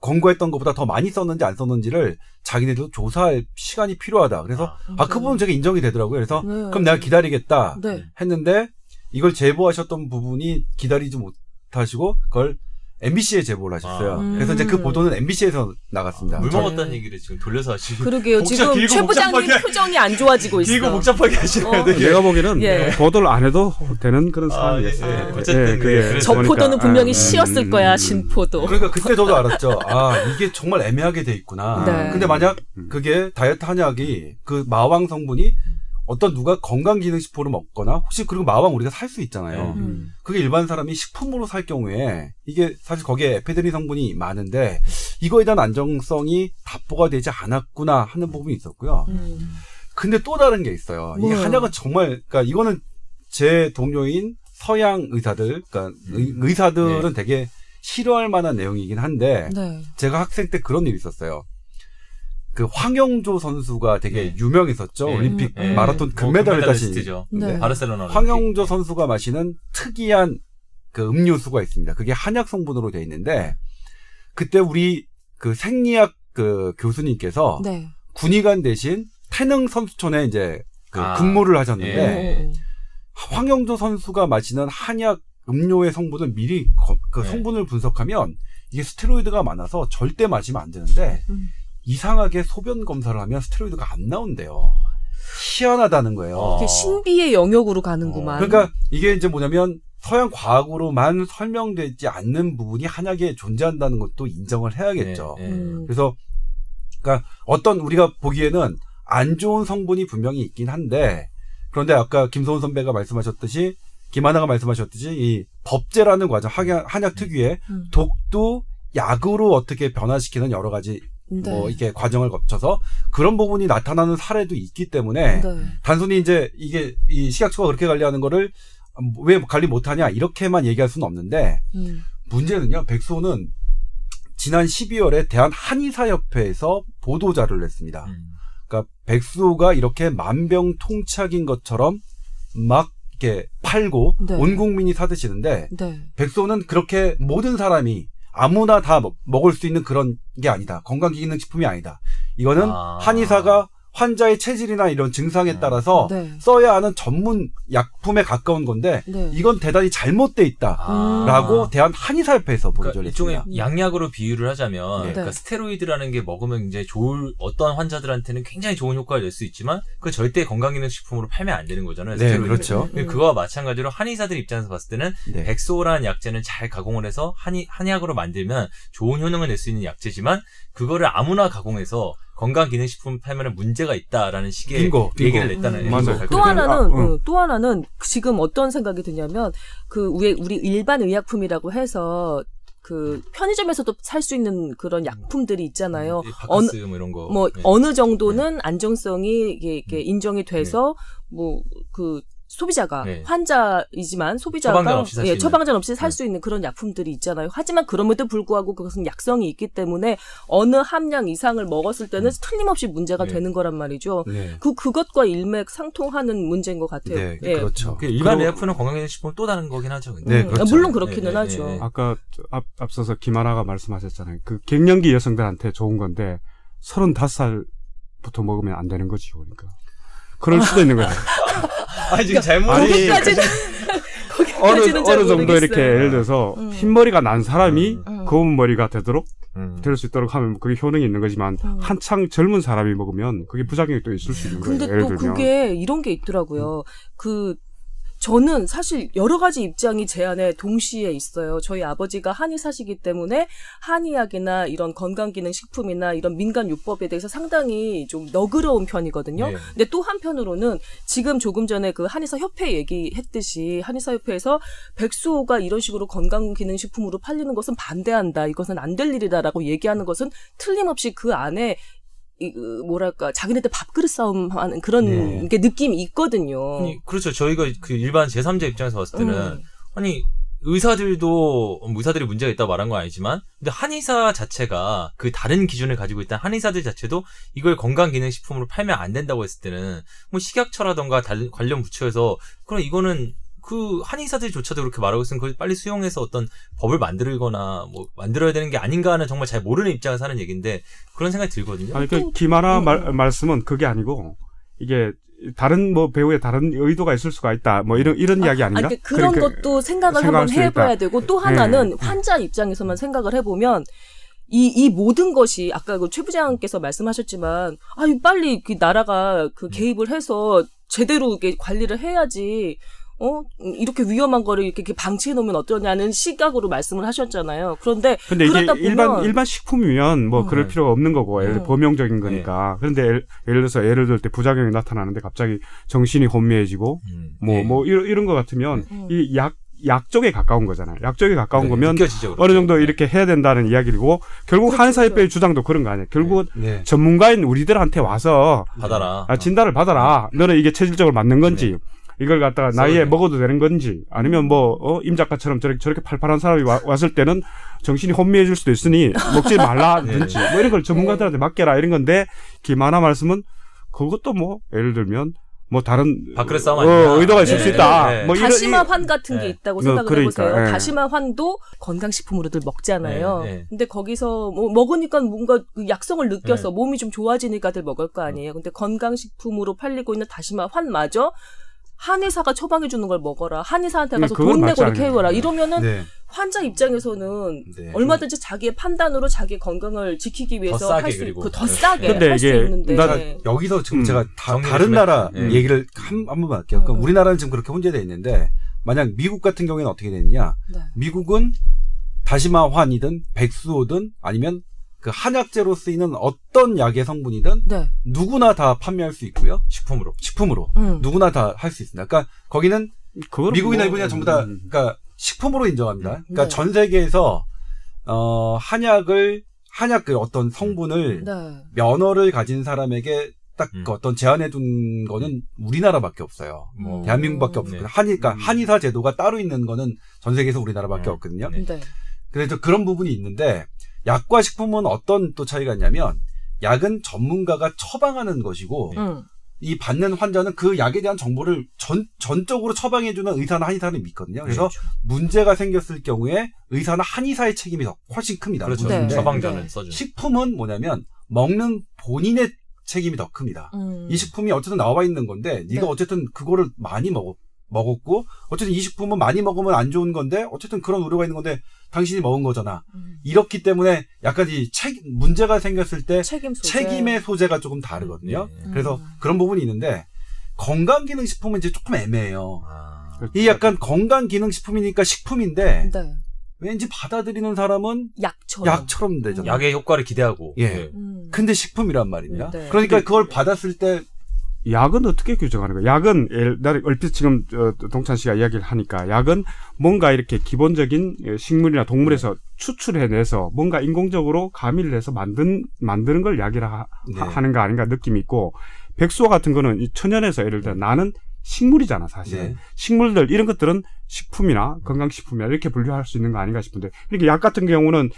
Speaker 4: 권고했던 것보다 더 많이 썼는지 안 썼는지를 자기네도 조사할 시간이 필요하다. 그래서 아, 그 부분 제가 인정이 되더라고요. 그래서
Speaker 1: 네.
Speaker 4: 그럼 내가 기다리겠다
Speaker 1: 네.
Speaker 4: 했는데 이걸 제보하셨던 부분이 기다리지 못하시고 그걸 MBC에 제보를 하셨어요.
Speaker 2: 아.
Speaker 4: 그래서 이제 그
Speaker 1: 음.
Speaker 4: 보도는 MBC에서 나갔습니다.
Speaker 2: 물
Speaker 1: 저-
Speaker 2: 먹었다는 얘기를 지금 돌려서 하시고
Speaker 1: 그러게요. 지금 최 부장님 표정이 안 좋아지고 있어.
Speaker 2: 길고 복잡하게 하시는
Speaker 1: 어.
Speaker 2: 데
Speaker 3: 내가 보기에는
Speaker 1: 예.
Speaker 3: 보도를 안 해도 되는 그런
Speaker 2: 아,
Speaker 3: 상황이었어요.
Speaker 2: 예,
Speaker 1: 예.
Speaker 2: 어쨌든 네,
Speaker 3: 그게
Speaker 2: 그래서
Speaker 1: 저
Speaker 3: 그러니까,
Speaker 1: 포도는 분명히
Speaker 3: 아, 음,
Speaker 1: 거야,
Speaker 3: 음,
Speaker 1: 신포도.
Speaker 4: 그러니까 그때 저도 알았죠. 아, 이게 정말 애매하게 돼 있구나.
Speaker 1: 네.
Speaker 4: 근데 만약
Speaker 3: 음.
Speaker 4: 그게 다이어트 한약이 그 마왕 성분이 어떤 누가 건강기능식품으로 먹거나 혹시 그리고 마왕 우리가 살 수 있잖아요.
Speaker 2: 네.
Speaker 1: 음.
Speaker 4: 그게 일반 사람이 식품으로 살 경우에 이게 사실 거기에 에페드린 성분이 많은데 이거에 대한 안정성이 답보가 되지 않았구나 하는 부분이 있었고요.
Speaker 1: 음.
Speaker 4: 근데 또 다른 게 있어요. 이게? 한약은 정말 그러니까 이거는 제 동료인 서양 의사들, 그러니까
Speaker 1: 음.
Speaker 4: 의, 사들은
Speaker 2: 네.
Speaker 4: 되게 싫어할 만한 내용이긴 한데
Speaker 1: 네.
Speaker 4: 제가 학생 때 그런 일이 있었어요. 그 황영조 선수가 되게
Speaker 2: 네.
Speaker 4: 유명했었죠.
Speaker 2: 네.
Speaker 4: 올림픽
Speaker 1: 네.
Speaker 4: 마라톤
Speaker 2: 뭐
Speaker 4: 금메달을 따신
Speaker 2: 금메달리스트죠.
Speaker 1: 네.
Speaker 2: 바르셀로나.
Speaker 4: 황영조 선수가 마시는 특이한 그 음료수가 있습니다. 그게 한약 성분으로 되어 있는데 그때 우리 그 생리학 그 교수님께서
Speaker 1: 네.
Speaker 4: 군의관 대신 태능 선수촌에 이제 그
Speaker 2: 아.
Speaker 4: 근무를 하셨는데
Speaker 2: 예.
Speaker 4: 황영조 선수가 마시는 한약 음료의 성분을 미리 거- 그
Speaker 2: 네.
Speaker 4: 성분을 분석하면 이게 스테로이드가 많아서 절대 마시면 안 되는데
Speaker 1: 음.
Speaker 4: 이상하게 소변 검사를 하면 스테로이드가 안 나온대요. 희한하다는 거예요.
Speaker 2: 어.
Speaker 1: 이게 신비의 영역으로 가는구만.
Speaker 4: 그러니까 이게 이제 뭐냐면 서양 과학으로만 설명되지 않는 부분이 한약에 존재한다는 것도 인정을 해야겠죠.
Speaker 2: 네, 네.
Speaker 1: 음.
Speaker 4: 그래서 그러니까 어떤 우리가 보기에는 안 좋은 성분이 분명히 있긴 한데 그런데 아까 김소은 선배가 말씀하셨듯이 김하나가 말씀하셨듯이 이 법제라는 과정 한약, 한약 특유의
Speaker 1: 음.
Speaker 4: 독도 약으로 어떻게 변화시키는 여러 가지
Speaker 1: 네.
Speaker 4: 뭐 이렇게 과정을 거쳐서 그런 부분이 나타나는 사례도 있기 때문에
Speaker 1: 네.
Speaker 4: 단순히 이제 이게 이 식약처가 그렇게 관리하는 거를 왜 관리 못하냐 이렇게만 얘기할 수는 없는데
Speaker 1: 음.
Speaker 4: 문제는요 백소는 지난 12월에 대한 한의사협회에서 보도 자료를 냈습니다.
Speaker 2: 음.
Speaker 4: 그러니까 백수가 이렇게 만병통치약인 것처럼 막 이렇게 팔고
Speaker 1: 네.
Speaker 4: 온 국민이 사드시는데
Speaker 1: 네.
Speaker 4: 백소는 그렇게 모든 사람이 아무나 다 먹- 먹을 수 있는 그런 게 아니다. 건강기능식품이 아니다. 이거는
Speaker 2: 아.
Speaker 4: 한의사가 환자의 체질이나 이런 증상에
Speaker 2: 음.
Speaker 4: 따라서
Speaker 1: 네.
Speaker 4: 써야 하는 전문 약품에 가까운 건데
Speaker 1: 네.
Speaker 4: 이건 대단히 잘못돼 있다.
Speaker 2: 아.
Speaker 4: 라고 대한 한의사협회에서
Speaker 2: 그러니까
Speaker 4: 보도를
Speaker 2: 일종의
Speaker 4: 했습니다.
Speaker 2: 양약으로 비유를 하자면
Speaker 4: 네.
Speaker 2: 그러니까 스테로이드라는 게 먹으면 굉장히 좋을 어떤 환자들한테는 굉장히 좋은 효과를 낼 수 있지만 그 절대 건강기능식품으로 팔면 안 되는 거잖아요.
Speaker 4: 네. 그렇죠.
Speaker 1: 음.
Speaker 2: 그거와 마찬가지로 한의사들 입장에서 봤을 때는
Speaker 4: 네.
Speaker 2: 백소라는 약재는 잘 가공을 해서 한의, 한약으로 만들면 좋은 효능을 낼 수 있는 약재지만 그거를 아무나 가공해서 건강기능식품 팔면 문제가 있다라는 식의
Speaker 4: 빙고, 빙고.
Speaker 2: 얘기를 냈다는
Speaker 3: 음, 맞아요.
Speaker 1: 걸또 하나는
Speaker 3: 아, 응.
Speaker 1: 어, 또 하나는 지금 어떤 생각이 드냐면 그 우리 우리 일반 의약품이라고 해서 그 편의점에서도 살 수 있는 그런 약품들이 있잖아요.
Speaker 2: 이
Speaker 1: 어느
Speaker 2: 바카스 뭐 이런 거.
Speaker 1: 뭐
Speaker 2: 네.
Speaker 1: 어느 정도는 안정성이 이게, 이게
Speaker 2: 음.
Speaker 1: 인정이 돼서 뭐그 소비자가
Speaker 2: 네.
Speaker 1: 환자이지만 소비자가
Speaker 2: 처방전 없이 살수
Speaker 1: 예,
Speaker 2: 있는.
Speaker 1: 처방전 없이 살
Speaker 2: 네.
Speaker 1: 수 있는 그런 약품들이 있잖아요. 하지만 그럼에도 불구하고 그것은 약성이 있기 때문에 어느 함량 이상을 먹었을 때는 틀림없이 문제가
Speaker 2: 네.
Speaker 1: 되는 거란 말이죠.
Speaker 4: 네.
Speaker 1: 그 그것과 일맥상통하는 문제인 것 같아요.
Speaker 4: 네,
Speaker 1: 예.
Speaker 4: 그렇죠.
Speaker 2: 그 일반 의약품은 건강기능식품은 또 다른 거긴 하죠. 근데.
Speaker 4: 네,
Speaker 1: 음,
Speaker 4: 그렇죠.
Speaker 1: 물론 그렇기는
Speaker 2: 네, 네,
Speaker 1: 하죠.
Speaker 2: 네, 네.
Speaker 3: 아까 앞, 앞서서 김하나가 말씀하셨잖아요. 그 갱년기 여성들한테 좋은 건데 35살부터 먹으면 안 되는 거지, 그러니까. 그럴 수도 있는 거죠.
Speaker 2: 아 지금 잘못
Speaker 3: 아니,
Speaker 1: 거기까지는
Speaker 3: 어느, 어느 정도
Speaker 1: 모르겠어요.
Speaker 3: 이렇게 예를 들어서
Speaker 1: 음.
Speaker 3: 흰 머리가 난 사람이
Speaker 1: 음.
Speaker 3: 검은 머리가 되도록
Speaker 2: 음.
Speaker 3: 될 수 있도록 하면 그게 효능이 있는 거지만
Speaker 1: 음.
Speaker 3: 한창 젊은 사람이 먹으면 그게 부작용이 또 있을 수 있는 거예요.
Speaker 1: 근데
Speaker 3: 예를
Speaker 1: 또
Speaker 3: 들면.
Speaker 1: 그게 이런 게 있더라고요. 그 저는 사실 여러 가지 입장이 제 안에 동시에 있어요. 저희 아버지가 한의사시기 때문에 한의학이나 이런 건강기능식품이나 이런 민간요법에 대해서 상당히 좀 너그러운 편이거든요.
Speaker 2: 네.
Speaker 1: 근데 또 한편으로는 지금 조금 전에 그 한의사 협회 얘기했듯이 한의사 협회에서 백수호가 이런 식으로 건강기능식품으로 팔리는 것은 반대한다. 이것은 안 될 일이다라고 얘기하는 것은 틀림없이 그 안에 이, 그, 뭐랄까 자기네들 밥그릇 싸움 하는 그런
Speaker 4: 네.
Speaker 1: 게 느낌이 있거든요.
Speaker 2: 아니, 그렇죠. 저희가 그 일반 제3자 입장에서 봤을 때는
Speaker 1: 음.
Speaker 2: 아니 의사들도 의사들이 문제가 있다고 말한 건 아니지만 근데 한의사 자체가 그 다른 기준을 가지고 있던 한의사들 자체도 이걸 건강기능식품으로 팔면 안 된다고 했을 때는 뭐 식약처라던가 달- 관련 부처에서 그럼 이거는 그 한의사들조차도 그렇게 말하고 있으면 그걸 빨리 수용해서 어떤 법을 만들거나 뭐 만들어야 되는 게 아닌가 하는 정말 잘 모르는 입장에서 하는 얘기인데 그런 생각이 들거든요.
Speaker 3: 아니, 그 김하나 말, 말씀은 그게 아니고 이게 다른 뭐 배우의 다른 의도가 있을 수가 있다. 뭐 이런 이런 이야기 아닌가?
Speaker 1: 아니, 그런
Speaker 3: 그러니까
Speaker 1: 것도 생각을 한번
Speaker 3: 수
Speaker 1: 해봐야. 되고 또
Speaker 3: 네.
Speaker 1: 하나는 환자 입장에서만 생각을 해보면 이, 이 모든 것이 아까 그 최 부장께서 말씀하셨지만 아유 빨리 그 나라가 그 개입을 해서 제대로 이게 관리를 해야지 어 이렇게 위험한 거를 이렇게 방치해 놓으면 어떠냐는 시각으로 말씀을 하셨잖아요. 그런데
Speaker 3: 근데 이게
Speaker 1: 보면
Speaker 3: 일반 일반 식품이면 뭐
Speaker 1: 음.
Speaker 3: 그럴 필요가 없는 거고 예를 들어
Speaker 1: 음.
Speaker 3: 범용적인 거니까. 그런데 예를, 예를 들어서 예를 들 때 부작용이 나타나는데 갑자기 정신이 혼미해지고
Speaker 2: 음,
Speaker 3: 뭐
Speaker 2: 예.
Speaker 3: 뭐 이런 이런 거 같으면
Speaker 1: 음.
Speaker 3: 이약 약 쪽에 가까운 거잖아요. 약 쪽에 가까운
Speaker 2: 네,
Speaker 3: 거면
Speaker 2: 느껴지죠, 그렇게.
Speaker 3: 어느 정도 이렇게 해야 된다는 이야기고 결국
Speaker 1: 그렇죠,
Speaker 3: 한의사협회의 주장도 그런 거 아니에요. 결국은
Speaker 4: 네.
Speaker 3: 전문가인 우리들한테 와서
Speaker 2: 받아라.
Speaker 3: 아, 진단을 받아라. 너는 이게 체질적으로 맞는 건지. 이걸 갖다가 나이에
Speaker 2: 써야 돼.
Speaker 3: 먹어도 되는 건지 아니면 뭐 어, 임 작가처럼 저렇게 저렇게 팔팔한 사람이 와- 왔을 때는 정신이 혼미해질 수도 있으니 먹지 말라든지 뭐 이런 걸 전문가들한테 맡겨라 이런 건데 김하나 말씀은 그것도 뭐 예를 들면 뭐 다른
Speaker 2: 밥그릇 싸움
Speaker 3: 어. 의도가 있을 수
Speaker 2: 네,
Speaker 3: 있다.
Speaker 2: 네, 네.
Speaker 3: 뭐 이런
Speaker 1: 다시마
Speaker 3: 이-
Speaker 1: 환 같은 게
Speaker 2: 네.
Speaker 1: 있다고
Speaker 3: 어,
Speaker 1: 생각을
Speaker 3: 그러니까,
Speaker 1: 해보세요.
Speaker 3: 예.
Speaker 1: 다시마 환도 건강식품으로들 먹잖아요.
Speaker 2: 네, 네.
Speaker 1: 근데 거기서 뭐 먹으니까 뭔가 그 약성을 느껴서
Speaker 2: 네.
Speaker 1: 몸이 좀 좋아지니까들 먹을 거 아니에요. 근데 건강식품으로 팔리고 있는 다시마 환마저 한의사가 처방해 주는 걸 먹어라. 한의사한테
Speaker 3: 음,
Speaker 1: 가서 돈 내고 이렇게. 해봐라. 이러면은
Speaker 4: 네.
Speaker 1: 환자 입장에서는
Speaker 4: 네.
Speaker 1: 얼마든지 자기의 판단으로 자기의 건강을 지키기 위해서
Speaker 2: 싸게
Speaker 1: 할수
Speaker 2: 그리고.
Speaker 1: 있고 더
Speaker 2: 네.
Speaker 1: 싸게
Speaker 3: 근데
Speaker 1: 할 수 있는데
Speaker 3: 나-
Speaker 4: 여기서 지금
Speaker 3: 음.
Speaker 4: 제가 다,
Speaker 2: 정리를
Speaker 4: 다른
Speaker 2: 좀
Speaker 4: 나라
Speaker 2: 해. 예.
Speaker 4: 얘기를 한, 한 번만 할게요. 그럼
Speaker 1: 음.
Speaker 4: 우리나라는 지금 그렇게 혼재되어 있는데, 만약 미국 같은 경우에는 어떻게 되느냐.
Speaker 1: 네.
Speaker 4: 미국은 다시마환이든 백수호든 아니면 그 한약재로 쓰이는 어떤 약의 성분이든
Speaker 1: 네.
Speaker 4: 누구나 다 판매할 수 있고요.
Speaker 2: 식품으로.
Speaker 4: 식품으로.
Speaker 1: 음.
Speaker 4: 누구나 다 할 수 있습니다. 그러니까 거기는 미국이나
Speaker 3: 뭐-
Speaker 4: 일본이나 전부 다
Speaker 3: 음.
Speaker 4: 그러니까 식품으로 인정합니다. 그러니까
Speaker 1: 네.
Speaker 4: 전 세계에서 어 한약을 한약 그 어떤 성분을
Speaker 1: 네.
Speaker 4: 면허를 가진 사람에게 딱
Speaker 2: 음.
Speaker 4: 그 어떤 제한해 둔 거는 우리나라밖에 없어요.
Speaker 2: 뭐
Speaker 1: 음.
Speaker 4: 대한민국밖에 없거든요.
Speaker 2: 네.
Speaker 4: 한의, 그러니까
Speaker 3: 음.
Speaker 4: 한의사 제도가 따로 있는 거는 전 세계에서 우리나라밖에
Speaker 2: 네.
Speaker 4: 없거든요.
Speaker 2: 네.
Speaker 1: 네.
Speaker 4: 그래서 그런 부분이 있는데 약과 식품은 어떤 또 차이가 있냐면 약은 전문가가 처방하는 것이고
Speaker 2: 네.
Speaker 1: 음.
Speaker 4: 이 받는 환자는 그 약에 대한 정보를 전, 전적으로 처방해주는 의사나 한의사를 믿거든요. 그래서
Speaker 1: 그렇죠.
Speaker 4: 문제가 생겼을 경우에 의사나 한의사의 책임이 더 훨씬 큽니다.
Speaker 2: 그렇죠.
Speaker 1: 네.
Speaker 2: 처방전을
Speaker 1: 네.
Speaker 2: 써주는.
Speaker 4: 식품은 뭐냐면 먹는 본인의 책임이 더 큽니다.
Speaker 1: 음.
Speaker 4: 이 식품이 어쨌든 나와 있는 건데 네가
Speaker 1: 네.
Speaker 4: 어쨌든 그거를 많이 먹었, 먹었고 어쨌든 이 식품은 많이 먹으면 안 좋은 건데 어쨌든 그런 우려가 있는 건데 당신이 먹은 거잖아.
Speaker 1: 음.
Speaker 4: 이렇기 때문에 약간 이 책, 문제가 생겼을 때
Speaker 1: 책임 소재.
Speaker 4: 책임의 소재가 조금 다르거든요.
Speaker 2: 네.
Speaker 4: 그래서
Speaker 1: 음.
Speaker 4: 그런 부분이 있는데 건강기능식품은 이제 조금 애매해요.
Speaker 2: 아.
Speaker 4: 이 약간 건강기능식품이니까 식품인데
Speaker 1: 네.
Speaker 4: 왠지 받아들이는 사람은
Speaker 1: 약처럼.
Speaker 4: 약처럼 되잖아요.
Speaker 2: 약의 효과를 기대하고.
Speaker 4: 예.
Speaker 2: 네.
Speaker 1: 음.
Speaker 4: 근데 식품이란 말입니다.
Speaker 1: 네.
Speaker 4: 그러니까 그걸 받았을 때
Speaker 3: 약은 어떻게 규정하는 거야? 약은 예, 나 얼핏 지금 어, 동찬 씨가 이야기를 하니까 약은 뭔가 이렇게 기본적인 예, 식물이나 동물에서 추출해내서 뭔가 인공적으로 가미를 해서 만든 만드는 걸 약이라 하,
Speaker 4: 네.
Speaker 3: 하는 거 아닌가 느낌이 있고 백수와 같은 거는 이 천연에서 예를 들어 나는 식물이잖아 사실
Speaker 4: 네.
Speaker 3: 식물들 이런 것들은 식품이나 건강식품이나 이렇게 분류할 수 있는 거 아닌가 싶은데 이렇게 약 같은 경우는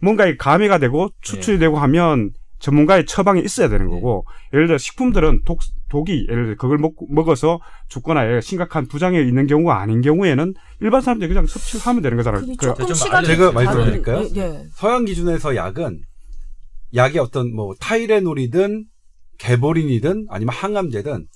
Speaker 3: 뭔가 이 가미가 되고 추출이 되고 하면 전문가의 처방이 있어야 되는 거고 예를 들어 식품들은 독, 독이 예를 들어 그걸 먹, 먹어서 죽거나 심각한 부작용이 있는 경우가 아닌 경우에는 일반 사람들이 그냥 섭취를 하면 되는 거잖아요. 그-
Speaker 1: 조금
Speaker 2: 좀
Speaker 1: 시간이
Speaker 4: 제가 말씀드릴까요?
Speaker 1: 예, 예.
Speaker 4: 서양 기준에서 약은 약이 어떤 뭐 타이레놀이든 개보린이든 아니면 항암제든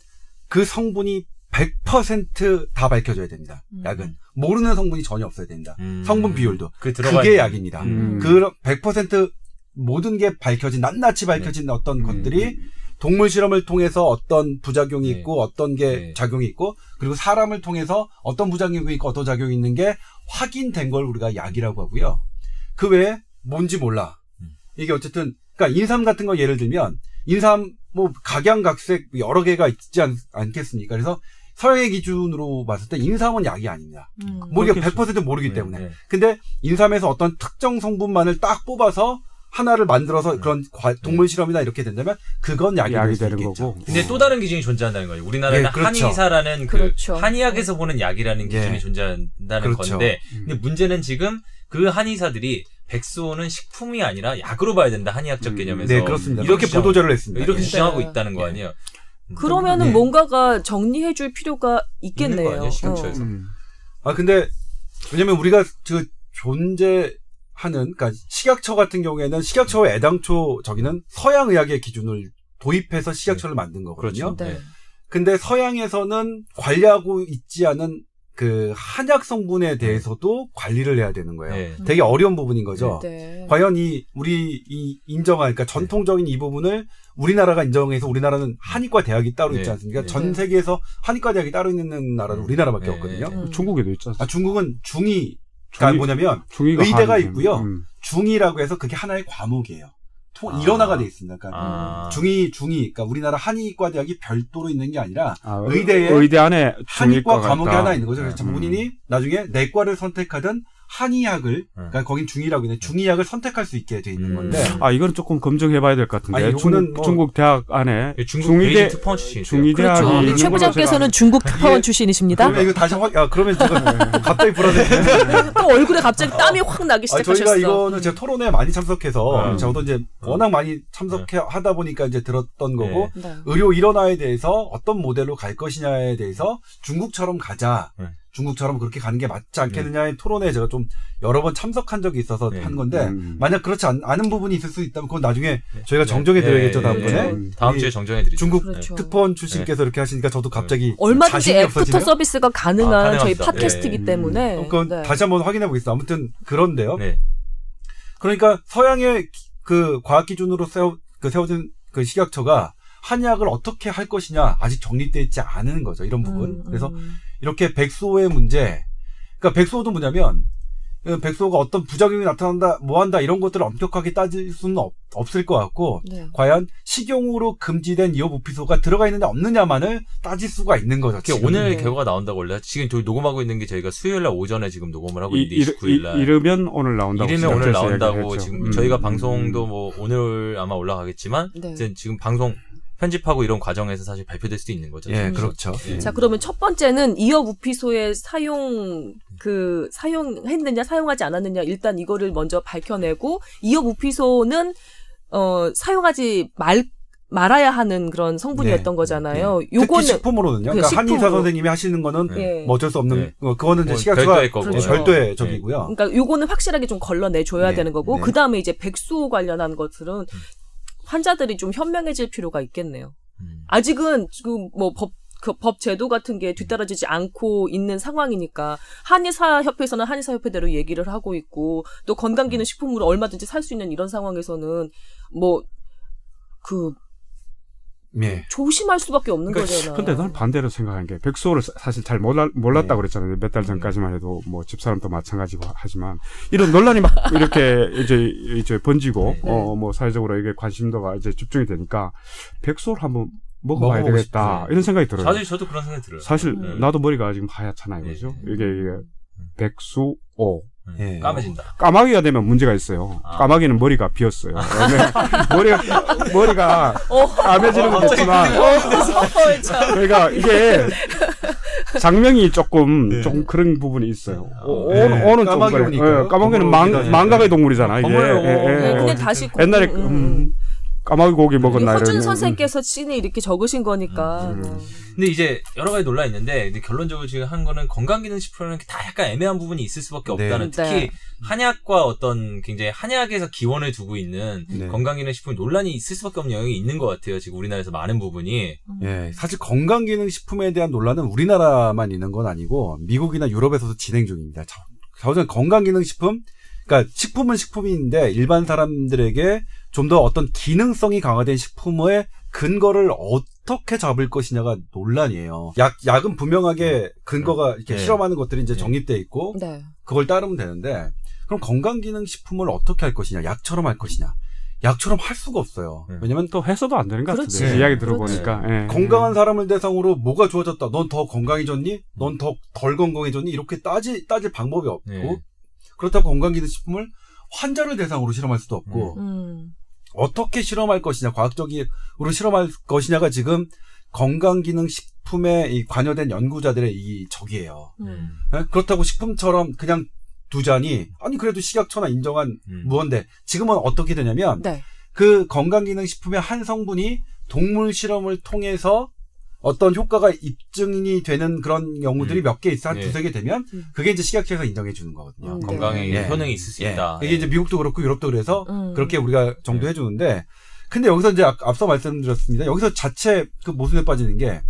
Speaker 4: 그 성분이 100%다 밝혀져야 됩니다.
Speaker 1: 음.
Speaker 4: 약은 모르는 성분이 전혀 없어야 됩니다.
Speaker 2: 음.
Speaker 4: 성분 비율도
Speaker 2: 그
Speaker 4: 그게 약입니다.
Speaker 3: 음.
Speaker 4: 그100% 모든 게 밝혀진 낱낱이 밝혀진 어떤
Speaker 3: 음.
Speaker 4: 것들이 동물 실험을 통해서 어떤 부작용이
Speaker 2: 네.
Speaker 4: 있고 어떤 게
Speaker 2: 네.
Speaker 4: 작용이 있고 그리고 사람을 통해서 어떤 부작용이 있고 어떤 작용이 있는 게 확인된 걸 우리가 약이라고 하고요. 그 외에 뭔지 몰라.
Speaker 2: 음.
Speaker 4: 이게 어쨌든 그러니까 인삼 같은 거 예를 들면 인삼 뭐 각양각색 여러 개가 있지 않, 않겠습니까? 그래서 서양의 기준으로 봤을 때 인삼은 약이 아닙니다.
Speaker 1: 음.
Speaker 4: 뭐 이게
Speaker 3: 그렇겠죠.
Speaker 4: 100% 모르기
Speaker 2: 네,
Speaker 4: 때문에.
Speaker 2: 네.
Speaker 4: 근데 인삼에서 어떤 특정 성분만을 딱 뽑아서 하나를 만들어서
Speaker 2: 음.
Speaker 4: 그런 과- 동물 실험이나 이렇게 된다면 그건 약이,
Speaker 3: 약이
Speaker 4: 될수
Speaker 3: 되는
Speaker 4: 있겠죠.
Speaker 3: 거고.
Speaker 2: 근데 또 다른 기준이 존재한다는 거예요. 우리나라는
Speaker 4: 예, 그렇죠.
Speaker 2: 한의사라는 그
Speaker 1: 그렇죠.
Speaker 2: 한의학에서 보는 약이라는 기준이
Speaker 4: 예.
Speaker 2: 존재한다는
Speaker 4: 그렇죠.
Speaker 2: 건데,
Speaker 3: 음.
Speaker 2: 근데 문제는 지금 그 한의사들이 백수호는 식품이 아니라 약으로 봐야 된다 한의학적
Speaker 3: 음.
Speaker 2: 개념에서
Speaker 4: 네, 그렇습니다.
Speaker 2: 이렇게 주장-
Speaker 4: 보도자를 했습니다.
Speaker 2: 이렇게
Speaker 4: 예.
Speaker 2: 주장하고
Speaker 1: 네.
Speaker 2: 있다는 거
Speaker 4: 예.
Speaker 2: 아니에요?
Speaker 1: 그러면은
Speaker 4: 네.
Speaker 1: 뭔가가 정리해줄 필요가 있겠네요.
Speaker 2: 아니에요, 시각처에서.
Speaker 3: 음.
Speaker 4: 아 근데 왜냐면 우리가 그 존재 하는 그러니까 식약처 같은 경우에는 식약처의 애당초 저기는 서양 의학의 기준을 도입해서 식약처를 만든 거거든요.
Speaker 2: 그렇죠.
Speaker 1: 네.
Speaker 4: 근데 서양에서는 관리하고 있지 않은 그 한약 성분에 대해서도 관리를 해야 되는 거예요.
Speaker 2: 네.
Speaker 4: 되게 어려운 부분인 거죠.
Speaker 1: 네.
Speaker 4: 과연 이 우리 이 인정한 그러니까 전통적인 이 부분을 우리나라가 인정해서 우리나라는 한의과 대학이 따로
Speaker 2: 네.
Speaker 4: 있지 않습니까?
Speaker 2: 네.
Speaker 4: 전 세계에서 한의과 대학이 따로 있는 나라는
Speaker 2: 음.
Speaker 4: 우리나라밖에
Speaker 2: 네.
Speaker 4: 없거든요.
Speaker 1: 음.
Speaker 3: 중국에도 있지 않습니까?
Speaker 4: 아 중국은 중이 그러니까
Speaker 3: 중이-
Speaker 4: 뭐냐면 의대가 있고요.
Speaker 3: 음.
Speaker 4: 중이라고 해서 그게 하나의 과목이에요. 토,
Speaker 2: 아.
Speaker 4: 일원화가 돼 있습니다. 그러니까
Speaker 2: 아.
Speaker 4: 중이 중이 그러니까 우리나라 한의과 대학이 별도로 있는 게 아니라
Speaker 3: 아,
Speaker 4: 의대에
Speaker 3: 의대 안에
Speaker 4: 한의과 과목이
Speaker 3: 있다.
Speaker 4: 하나 있는 거죠. 그래서
Speaker 3: 음.
Speaker 4: 본인이 나중에 내과를 선택하든 한의학을 그러니까 거긴 중의라고 있는데 중의학을 선택할 수 있게 돼 있는
Speaker 2: 음.
Speaker 4: 건데
Speaker 3: 아 이거는 조금 검증해봐야 될 것 같은데
Speaker 4: 아니, 요거는 뭐-
Speaker 3: 중국 대학 안에
Speaker 2: 예, 중국
Speaker 3: 중의대
Speaker 2: 특파원 출신이세요.
Speaker 3: 중의대학이
Speaker 1: 그렇죠.
Speaker 3: 있는
Speaker 1: 우리 최 부장께서는
Speaker 3: 제가
Speaker 1: 중국 특파원
Speaker 4: 이게-
Speaker 1: 출신이십니다.
Speaker 4: 그러면 이거 다시 확, 아, 그러면 지금 갑자기 불안해.
Speaker 1: 또 얼굴에 갑자기 땀이 확 나기
Speaker 4: 아,
Speaker 1: 시작하셨어.
Speaker 4: 저희가 이거는 제가 토론에 많이 참석해서
Speaker 2: 음.
Speaker 4: 저도 이제 워낙 많이 참석해 하다 보니까 이제 들었던 거고
Speaker 1: 네.
Speaker 4: 의료 일원화에 대해서 어떤 모델로 갈 것이냐에 대해서 중국처럼 가자.
Speaker 2: 네.
Speaker 4: 중국처럼 그렇게 가는 게 맞지 않겠느냐의 토론에 제가 좀 여러 번 참석한 적이 있어서
Speaker 2: 네.
Speaker 4: 한 건데
Speaker 3: 음.
Speaker 4: 만약 그렇지 않, 은 부분이 있을 수 있다면 그건 나중에
Speaker 2: 네.
Speaker 4: 저희가
Speaker 2: 네.
Speaker 4: 정정해 드려야겠죠
Speaker 2: 네,
Speaker 4: 다음번에
Speaker 2: 네.
Speaker 3: 음.
Speaker 2: 다음
Speaker 4: 이
Speaker 2: 주에 정정해 드리죠.
Speaker 4: 중국
Speaker 1: 그렇죠.
Speaker 4: 특파원 출신께서 이렇게 하시니까 저도 갑자기
Speaker 1: 얼마든지
Speaker 4: 자신이
Speaker 1: 애프터
Speaker 4: 없어지네요.
Speaker 1: 서비스가 가능한
Speaker 2: 아,
Speaker 1: 저희. 팟캐스트이기
Speaker 3: 네.
Speaker 1: 때문에
Speaker 4: 어, 그건
Speaker 1: 네.
Speaker 4: 다시 한번 확인해 보겠습니다. 아무튼 그런데요.
Speaker 2: 네.
Speaker 4: 그러니까 서양의 기- 그 과학 기준으로 세워 그 세워진 그 식약처가 한약을 어떻게 할 것이냐 아직 정립되어 있지 않은 거죠. 이런 부분.
Speaker 1: 음,
Speaker 4: 그래서
Speaker 1: 음.
Speaker 4: 이렇게 백수호의 문제. 그러니까 백수호도 뭐냐면 그 백수호가 어떤 부작용이 나타난다, 뭐 한다 이런 것들을 엄격하게 따질 수는 없, 없을 것 같고
Speaker 1: 네.
Speaker 4: 과연 식용으로 금지된 이오부피소가 들어가 있느냐 없느냐만을 따질 수가 있는 거죠. 지금.
Speaker 2: 오늘
Speaker 1: 네.
Speaker 2: 결과가 나온다고 원래 지금 저희 녹음하고 있는 게 저희가 수요일 날 오전에 지금 녹음을 하고
Speaker 3: 이,
Speaker 2: 있는데
Speaker 3: 이르,
Speaker 2: 29일 날.
Speaker 3: 이, 이르면 오늘 나온다고
Speaker 2: 이르면 오늘 나온다고. 지금
Speaker 3: 음,
Speaker 2: 저희가
Speaker 3: 음,
Speaker 2: 방송도 뭐 오늘 아마 올라가겠지만
Speaker 1: 네.
Speaker 2: 이제 지금 방송 편집하고 이런 과정에서 사실 발표될 수도 있는 거죠.
Speaker 4: 예. 그렇죠.
Speaker 2: 예.
Speaker 1: 자, 그러면 첫 번째는 이어 무피소의 사용, 그, 사용했느냐, 사용하지 않았느냐, 일단 이거를 먼저 밝혀내고, 이어 무피소는, 어, 사용하지 말, 말아야 하는 그런 성분이었던
Speaker 4: 네.
Speaker 1: 거잖아요.
Speaker 4: 특히
Speaker 1: 요거는,
Speaker 4: 식품으로는요.
Speaker 1: 그
Speaker 4: 그러니까 한의사
Speaker 1: 식품으로.
Speaker 4: 선생님이 하시는 거는
Speaker 2: 네.
Speaker 1: 예.
Speaker 4: 뭐 어쩔 수 없는
Speaker 2: 네.
Speaker 4: 어, 그거는 이제
Speaker 2: 뭐
Speaker 4: 식약처가
Speaker 2: 별도의 거고.
Speaker 1: 그렇죠.
Speaker 4: 별도의 적이고요.
Speaker 1: 그러니까 요거는 확실하게 좀 걸러내 줘야
Speaker 4: 네.
Speaker 1: 되는 거고,
Speaker 4: 네.
Speaker 1: 그 다음에 이제 백수 관련한 것들은 환자들이 좀 현명해질 필요가 있겠네요.
Speaker 2: 음.
Speaker 1: 아직은 지금 뭐 법, 그 법 제도 같은 게 뒤따라지지 않고 있는 상황이니까 한의사 협회에서는 한의사 협회대로 얘기를 하고 있고 또 건강기능식품으로 얼마든지 살 수 있는 이런 상황에서는 뭐 그
Speaker 4: 예.
Speaker 1: 조심할 수밖에 없는
Speaker 2: 그러니까
Speaker 1: 거잖아.
Speaker 3: 근데 난 반대로 생각한 게 백수호를 사- 사실 잘 몰라, 몰랐다고
Speaker 4: 네.
Speaker 3: 그랬잖아요. 몇 달 전까지만 해도 뭐 집사람도 마찬가지고 하지만 이런 논란이 막 이렇게 이제 이제 번지고
Speaker 2: 네.
Speaker 3: 어뭐 사회적으로 이게 관심도가 이제 집중이 되니까 백수호를 한번 먹어봐야 되겠다
Speaker 2: 싶네.
Speaker 3: 이런 생각이 들어요.
Speaker 2: 사실 저도 그런 생각이 들어요.
Speaker 3: 사실
Speaker 1: 음.
Speaker 3: 나도 머리가 지금 하얗잖아요,
Speaker 2: 네.
Speaker 3: 그죠? 이게 이게 백수호
Speaker 2: 음,
Speaker 4: 예.
Speaker 2: 까매진다.
Speaker 3: 까마귀가 되면 문제가 있어요.
Speaker 2: 아.
Speaker 3: 까마귀는 머리가 비었어요. 머리가 머리가
Speaker 1: 어,
Speaker 3: 까매지는 건
Speaker 1: 어, 참.
Speaker 3: 그러니까 이게 장명이 조금
Speaker 4: 네.
Speaker 3: 좀 그런 부분이 있어요. 오,
Speaker 4: 네.
Speaker 3: 오는 오는 좀
Speaker 4: 까마귀니까요.
Speaker 3: 그래. 예, 까마귀는 망, 망각의 동물이잖아 이게.
Speaker 2: 거물로.
Speaker 3: 예, 예,
Speaker 1: 네,
Speaker 3: 예.
Speaker 1: 근데
Speaker 2: 어,
Speaker 1: 다시
Speaker 3: 옛날에
Speaker 1: 음, 음,
Speaker 3: 음, 까마귀 고기 먹었나
Speaker 1: 허준
Speaker 3: 이런.
Speaker 1: 선생께서 씬을 이렇게 적으신 거니까.
Speaker 3: 음.
Speaker 1: 음.
Speaker 2: 근데 이제 여러 가지 논란이 있는데 근데 결론적으로 지금 한 거는 건강기능식품이라는 게다 약간 애매한 부분이 있을 수밖에
Speaker 4: 네.
Speaker 2: 없다는 특히
Speaker 1: 네.
Speaker 2: 한약과 어떤 굉장히 한약에서 기원을 두고 있는
Speaker 4: 네.
Speaker 2: 건강기능식품 논란이 있을 수밖에 없는 영역이 있는 것 같아요. 지금 우리나라에서 많은 부분이
Speaker 4: 예, 사실 건강기능식품에 대한 논란은 우리나라만 있는 건 아니고 미국이나 유럽에서도 진행 중입니다. 자, 자우전 건강기능식품, 그러니까 식품은 식품인데 일반 사람들에게 좀 더 어떤 기능성이 강화된 식품의 근거를 어떻게 잡을 것이냐가 논란이에요. 약 약은 분명하게 근거가 이렇게
Speaker 2: 네.
Speaker 4: 실험하는 것들이 이제
Speaker 2: 네.
Speaker 4: 정립돼 있고
Speaker 1: 네.
Speaker 4: 그걸 따르면 되는데 그럼 건강 기능 식품을 어떻게 할 것이냐? 약처럼 할 것이냐? 약처럼 할 수가 없어요.
Speaker 2: 네.
Speaker 4: 왜냐면
Speaker 3: 또 해서도 안 되는 것
Speaker 1: 그렇지.
Speaker 3: 같은데
Speaker 4: 네.
Speaker 3: 이야기 들어보니까. 예.
Speaker 4: 건강한 사람을 대상으로 뭐가 좋아졌다. 넌 더 건강해졌니? 넌 더 덜 건강해졌니? 이렇게 따지, 따질 방법이 없고.
Speaker 2: 네.
Speaker 4: 그렇다고 건강 기능 식품을 환자를 대상으로 실험할 수도 없고.
Speaker 1: 음.
Speaker 4: 어떻게 실험할 것이냐, 과학적으로 실험할 것이냐가 지금 건강기능식품에 이 관여된 연구자들의 이 적이에요.
Speaker 1: 음.
Speaker 4: 예? 그렇다고 식품처럼 그냥 두자니, 아니, 그래도 식약처나 인정한
Speaker 2: 음.
Speaker 4: 무언데, 지금은 어떻게 되냐면,
Speaker 1: 네.
Speaker 4: 그 건강기능식품의 한 성분이 동물 실험을 통해서 어떤 효과가 입증이 되는 그런 경우들이
Speaker 2: 음.
Speaker 4: 몇개 있어 한
Speaker 2: 예.
Speaker 4: 두세 개 되면
Speaker 1: 음.
Speaker 4: 그게 이제 식약처에서 인정해 주는 거거든요.
Speaker 1: 음, 네.
Speaker 2: 건강에
Speaker 4: 예.
Speaker 2: 효능이 있을 수
Speaker 4: 예.
Speaker 2: 있다.
Speaker 4: 이게 이제 미국도 그렇고 유럽도 그래서
Speaker 1: 음.
Speaker 4: 그렇게 우리가 정도 해 주는데 근데 여기서 이제 앞- 앞서 말씀드렸습니다. 여기서 자체 그 모순에 빠지는 게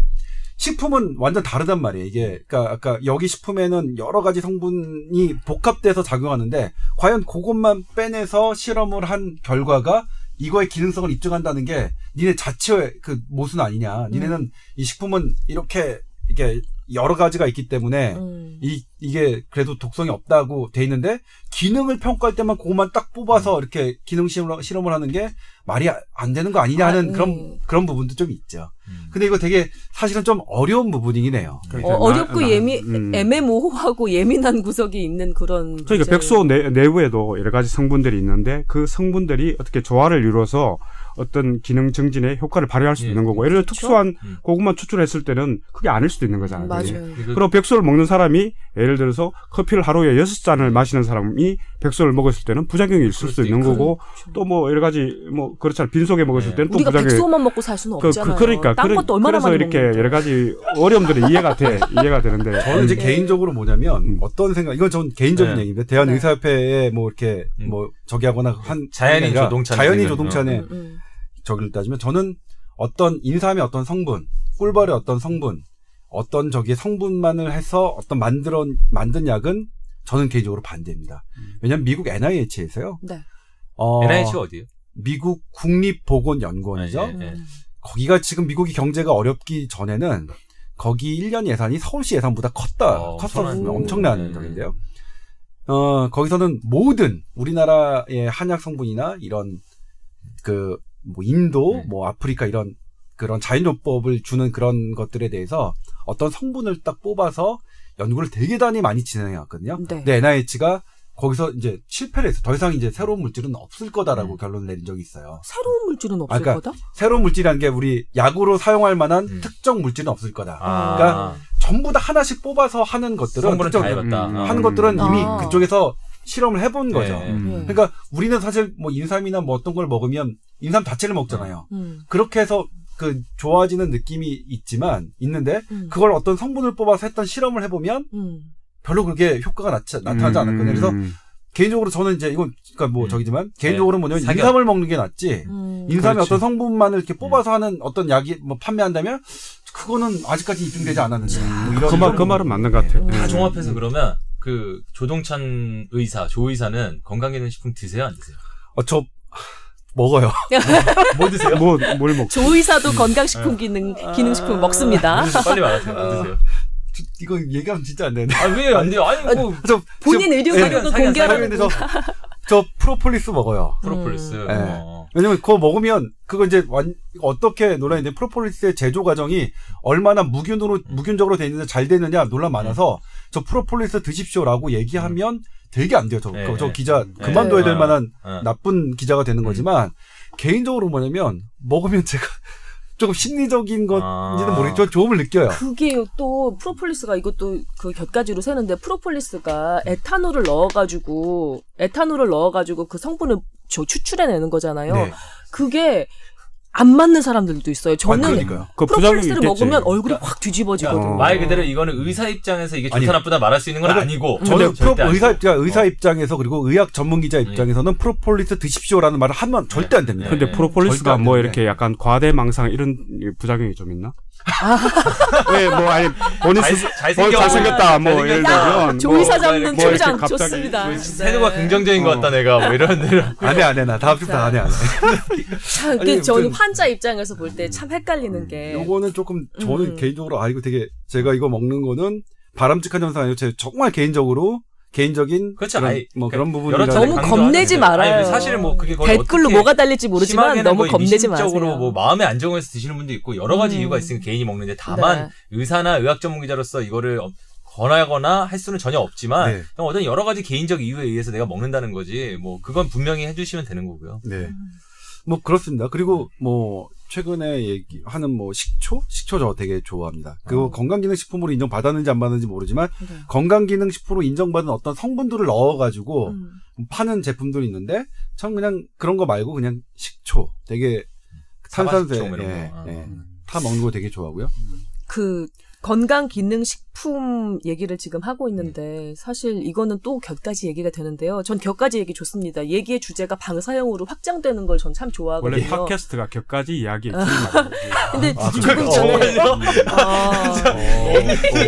Speaker 4: 식품은 완전 다르단 말이에요. 이게 그러니까 아까 여기 식품에는 여러 가지 성분이 복합돼서 작용하는데 과연 그것만 빼내서 실험을 한 결과가 이거의 기능성을 입증한다는 게 니네 자체의 그 모순 아니냐. 니네는 이 식품은 이렇게 이게 여러 가지가 있기 때문에
Speaker 1: 음.
Speaker 4: 이, 이게 그래도 독성이 없다고 돼 있는데 기능을 평가할 때만 그것만 딱 뽑아서 이렇게 기능 실험을, 실험을 하는 게 말이 아- 안 되는 거 아니냐 하는
Speaker 1: 아,
Speaker 4: 그런
Speaker 1: 음.
Speaker 4: 그런 부분도 좀 있죠.
Speaker 2: 음.
Speaker 4: 근데 이거 되게 사실은 좀 어려운 부분이긴 해요.
Speaker 3: 그러니까
Speaker 1: 어, 어렵고
Speaker 3: 나- 나-
Speaker 1: 예미
Speaker 3: 음.
Speaker 1: 애매모호하고 예민한 구석이 있는 그런
Speaker 3: 그러니까. 백수호 내, 내부에도 여러 가지 성분들이 있는데 그 성분들이 어떻게 조화를 이루어서 어떤 기능 증진에 효과를 발휘할 수도
Speaker 2: 예.
Speaker 3: 있는 거고 예를 들어 특수한
Speaker 2: 음.
Speaker 3: 고구마 추출했을 때는 그게 아닐 수도 있는 거잖아요.
Speaker 1: 맞아요.
Speaker 3: 그리고 백수를 먹는 사람이 예를 들어서 커피를 하루에 여섯 잔을 마시는 사람이 백수를 먹었을 때는 부작용이 있을 수도
Speaker 2: 수도
Speaker 3: 있는. 거고
Speaker 1: 그렇죠.
Speaker 3: 또뭐 여러 가지 뭐 그렇잖아요. 빈속에 먹었을
Speaker 2: 네.
Speaker 3: 때는 또
Speaker 1: 우리가
Speaker 3: 부작용이
Speaker 1: 백소만 먹고 살 수는
Speaker 3: 그,
Speaker 1: 없잖아요.
Speaker 3: 그, 그 러니까
Speaker 1: 딴
Speaker 3: 그래,
Speaker 1: 것도 얼마나
Speaker 3: 그래서
Speaker 1: 많이
Speaker 3: 이렇게
Speaker 1: 먹는데.
Speaker 3: 여러 가지 어려움들이 이해가 돼 이해가 되는데
Speaker 4: 저는 이제
Speaker 1: 네.
Speaker 4: 개인적으로 뭐냐면
Speaker 3: 음.
Speaker 4: 어떤 생각 이건 전 개인적인
Speaker 2: 네.
Speaker 4: 얘기인데 대한
Speaker 1: 네.
Speaker 4: 의사협회에 뭐 이렇게
Speaker 2: 음.
Speaker 4: 뭐 저기 하거나 한
Speaker 2: 자연인 조동찬
Speaker 4: 자연인
Speaker 2: 얘기는,
Speaker 4: 조동찬의
Speaker 1: 음, 음.
Speaker 4: 저기를 따지면 저는 어떤 인삼의 어떤 성분, 꿀벌의 어떤 성분, 어떤 저기 성분만을 해서 어떤 만들어 만든 약은 저는 개인적으로 반대입니다. 왜냐하면 미국 NIH에서요.
Speaker 1: 네.
Speaker 4: 어,
Speaker 2: NIH가 어디예요?
Speaker 4: 미국 국립보건연구원이죠.
Speaker 2: 예, 예.
Speaker 1: 음.
Speaker 4: 거기가 지금 미국이 경제가 어렵기 전에는 거기 1년 예산이 서울시 예산보다 컸다.
Speaker 2: 어,
Speaker 4: 컸었으면
Speaker 2: 엄청난-
Speaker 4: 엄청난
Speaker 2: 네.
Speaker 4: 적인데요. 어, 거기서는 모든 우리나라의 한약 성분이나 이런 그, 뭐, 인도,
Speaker 2: 네.
Speaker 4: 뭐, 아프리카 이런 그런 자연요법을 주는 그런 것들에 대해서 어떤 성분을 딱 뽑아서 연구를 되게 단위 많이 진행해 왔거든요.
Speaker 1: 네.
Speaker 4: 근데 NIH가 거기서 이제 실패를 했어. 더 이상 이제 새로운 물질은 없을 거다라고
Speaker 2: 음.
Speaker 4: 결론을 내린 적이 있어요.
Speaker 1: 새로운 물질은 없을
Speaker 4: 아, 그러니까
Speaker 1: 거다?
Speaker 4: 새로운 물질이라는 게 우리 약으로 사용할 만한
Speaker 2: 음.
Speaker 4: 특정 물질은 없을 거다.
Speaker 2: 아,
Speaker 4: 그러니까 전부 다 하나씩 뽑아서 하는 것들은
Speaker 2: 성분은 다
Speaker 4: 특정
Speaker 2: 해봤다.
Speaker 3: 음.
Speaker 2: 어.
Speaker 4: 하는 것들은 이미
Speaker 1: 아.
Speaker 4: 그쪽에서 실험을 해본 거죠.
Speaker 2: 네.
Speaker 3: 음.
Speaker 1: 네.
Speaker 4: 그러니까 우리는 사실 뭐 인삼이나 뭐 어떤 걸 먹으면 인삼 자체를 먹잖아요.
Speaker 1: 음.
Speaker 4: 그렇게 해서 그 좋아지는 느낌이 있지만 있는데
Speaker 1: 음.
Speaker 4: 그걸 어떤 성분을 뽑아서 했던 실험을 해보면
Speaker 1: 음.
Speaker 4: 별로 그렇게 효과가 나타나지, 나타나지 않았거든요. 그래서
Speaker 3: 음.
Speaker 4: 개인적으로 저는 이제 이건 그러니까 뭐
Speaker 2: 음.
Speaker 4: 저기지만 개인적으로 뭐냐면
Speaker 2: 사격.
Speaker 4: 인삼을 먹는 게 낫지.
Speaker 1: 음.
Speaker 4: 인삼의
Speaker 3: 그렇지.
Speaker 4: 어떤 성분만을 이렇게 뽑아서 하는 어떤 약이 뭐 판매한다면 그거는 아직까지 입증되지 않았는데 뭐 이런
Speaker 3: 그, 말, 그 말은 맞는 것 같아요.
Speaker 1: 음.
Speaker 2: 다
Speaker 3: 예.
Speaker 2: 종합해서 그러면 그 조동찬 의사, 조 의사는 건강기능식품 드세요, 안 드세요?
Speaker 4: 어, 저 먹어요.
Speaker 2: 뭐 드세요?
Speaker 3: 뭐, 뭘 먹,
Speaker 1: 조 의사도 건강식품 기능 기능식품 먹습니다.
Speaker 2: 뭐 드세요? 빨리 말하세요. 안 드세요?
Speaker 4: 저, 이거 얘기하면 진짜 안 되는데.
Speaker 2: 아, 왜 안 돼요? 아니, 뭐,
Speaker 4: 저,
Speaker 1: 본인
Speaker 4: 저-
Speaker 1: 의료
Speaker 4: 예,
Speaker 1: 사료도
Speaker 2: 사견,
Speaker 1: 공개하는
Speaker 4: 사견인데 저, 저 프로폴리스 먹어요.
Speaker 2: 프로폴리스.
Speaker 1: 음.
Speaker 2: 어.
Speaker 4: 왜냐면 그거 먹으면 그거 이제 완 어떻게 논란인데 프로폴리스의 제조 과정이 얼마나 무균으로 무균적으로 돼 있는데 잘 되느냐 논란 많아서 저 프로폴리스 드십시오라고 얘기하면 되게 안 돼요. 저,
Speaker 2: 네,
Speaker 4: 저
Speaker 2: 네.
Speaker 4: 기자
Speaker 2: 네.
Speaker 4: 그만둬야 될
Speaker 2: 어,
Speaker 4: 만한
Speaker 2: 어.
Speaker 4: 나쁜 기자가 되는 거지만 개인적으로 뭐냐면 먹으면 제가 조금 심리적인 건지는
Speaker 2: 아.
Speaker 4: 모르겠지만 좋음을 느껴요.
Speaker 1: 그게 또 프로폴리스가 이것도 그 곁가지로 세는데 프로폴리스가 에탄올을 넣어가지고 에탄올을 넣어가지고 그 성분을 저 추출해내는 거잖아요.
Speaker 4: 네.
Speaker 1: 그게 안 맞는 사람들도 있어요.
Speaker 4: 아,
Speaker 1: 저는.
Speaker 4: 그
Speaker 3: 부작용이
Speaker 1: 프로폴리스를. 먹으면 얼굴이 확 뒤집어지거든.
Speaker 3: 어.
Speaker 2: 말 그대로 이거는 의사 입장에서 이게 좋다
Speaker 4: 아니.
Speaker 2: 나쁘다 말할 수 있는 건
Speaker 4: 아니,
Speaker 2: 아니고
Speaker 4: 저는 프로, 의사. 입장 의사
Speaker 2: 어.
Speaker 4: 입장에서 그리고 의학 전문 기자 입장에서는 프로폴리스 드십시오라는 말을 하면 절대 안 됩니다.
Speaker 2: 네.
Speaker 3: 근데 프로폴리스가
Speaker 4: 안
Speaker 3: 뭐. 이렇게 약간 과대망상 이런 부작용이 좀 있나? 왜, 뭐, 아니, 본인
Speaker 2: 잘,
Speaker 3: 스스 어, 잘생겼다, 뭐. 들면.
Speaker 1: 조의사
Speaker 3: 뭐,
Speaker 1: 잡는
Speaker 2: 뭐
Speaker 3: 이렇게
Speaker 1: 초장
Speaker 3: 갑자기
Speaker 1: 좋습니다.
Speaker 2: 그
Speaker 1: 네.
Speaker 2: 태도가 긍정적인 것 같다 내가 뭐 이런 이런
Speaker 4: 안해 안해 나 다음 주부터 안해 안해.
Speaker 1: 참, 그
Speaker 4: 아니,
Speaker 1: 저는 환자 입장에서 볼 때 참 헷갈리는 게
Speaker 4: 요거는 조금 저는
Speaker 1: 음.
Speaker 4: 개인적으로 아 이거 되게 제가 이거 먹는 거는 바람직한 현상 아니고 제 정말 개인적으로 개인적인
Speaker 2: 그렇죠.
Speaker 4: 그런, 뭐
Speaker 2: 그러니까
Speaker 4: 그런
Speaker 2: 여러
Speaker 4: 부분이라
Speaker 2: 차례
Speaker 1: 너무
Speaker 2: 강조하는데.
Speaker 1: 겁내지 말아요.
Speaker 2: 아니, 사실은 뭐 그게 거의
Speaker 1: 댓글로 뭐가 달릴지 모르지만 너무 겁내지 마세요.
Speaker 2: 뭐 마음의 안정에서 드시는 분도 있고 여러 가지
Speaker 1: 음.
Speaker 2: 이유가 있으니까 개인이 먹는데 다만
Speaker 1: 네.
Speaker 2: 의사나 의학 전문 기자로서 이거를 어, 권하거나 할 수는 전혀 없지만
Speaker 4: 네.
Speaker 2: 그냥 어떤 여러 가지 개인적 이유에 의해서 내가 먹는다는 거지 뭐 그건 분명히 해주시면 되는 거고요.
Speaker 4: 네. 뭐 그렇습니다. 그리고 뭐 최근에 얘기하는 뭐 식초, 식초 저 되게 좋아합니다. 그거
Speaker 2: 어.
Speaker 4: 건강기능식품으로 인정 받았는지 안 받았는지 모르지만
Speaker 1: 네.
Speaker 4: 건강기능식품으로 인정받은 어떤 성분들을 넣어가지고
Speaker 1: 음.
Speaker 4: 파는 제품들이 있는데 참 그냥 그런 거 말고 그냥 식초 되게
Speaker 2: 사과식초 뭐
Speaker 4: 예,
Speaker 2: 거. 어.
Speaker 4: 예. 타 먹는 거 되게 좋아하고요.
Speaker 1: 그 건강 기능 식품 얘기를 지금 하고 있는데 사실 이거는 또 곁가지 얘기가 되는데요. 전 곁가지 얘기 좋습니다. 얘기의 주제가 방사형으로 확장되는 걸 전참
Speaker 3: 원래
Speaker 1: 좋아하거든요.
Speaker 3: 팟캐스트가 격까지 이야기의 키는
Speaker 1: 근데
Speaker 4: 아,
Speaker 1: 조금? 전에 아,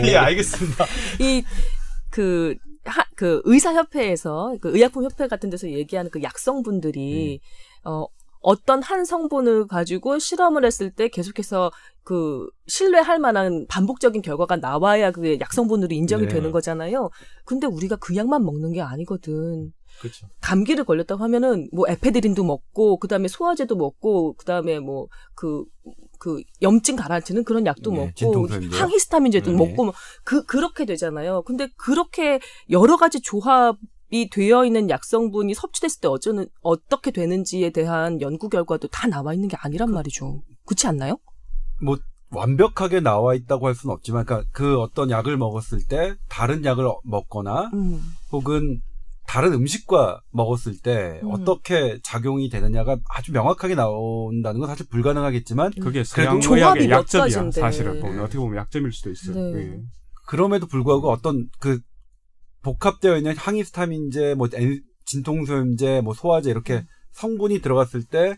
Speaker 2: 예, 알겠습니다.
Speaker 1: 이그 하, 그 의사협회에서 그 의약품 협회 같은 데서 얘기하는 그 약성분들이 어 어떤 한 성분을 가지고 실험을 했을 때 계속해서 그 신뢰할 만한 반복적인 결과가 나와야 그게 약성분으로 인정이
Speaker 4: 네.
Speaker 1: 되는 거잖아요. 근데 우리가 그 약만 먹는 게 아니거든.
Speaker 2: 그렇죠.
Speaker 1: 감기를 걸렸다고 하면은 뭐 에페드린도 먹고 그다음에 소화제도 먹고 그다음에 뭐그 그 염증 가라앉히는 그런 약도
Speaker 4: 네,
Speaker 1: 먹고. 항히스타민제도
Speaker 4: 네.
Speaker 1: 먹고 뭐그 그렇게 되잖아요. 근데 그렇게 여러 가지 조합 이 되어 있는 약성분이 섭취됐을 때 어쩌는 어떻게 되는지에 대한 연구 결과도 다 나와 있는 게 아니란 말이죠. 그렇지 않나요?
Speaker 4: 뭐 완벽하게 나와 있다고 할 수는 없지만 그러니까 그 어떤 약을 먹었을 때 다른 약을 먹거나
Speaker 1: 음.
Speaker 4: 혹은 다른 음식과 먹었을 때
Speaker 1: 음.
Speaker 4: 어떻게 작용이 되느냐가 아주 명확하게 나온다는 건 사실 불가능하겠지만
Speaker 3: 그게
Speaker 4: 그래도
Speaker 1: 조합이
Speaker 3: 약점이야. 사실은 보면 어떻게 보면 약점일 수도 있어요.
Speaker 1: 네.
Speaker 3: 예.
Speaker 4: 그럼에도 불구하고 어떤 그 복합되어 있는 항히스타민제, 뭐 엔- 진통소염제, 뭐 소화제 이렇게 성분이 들어갔을 때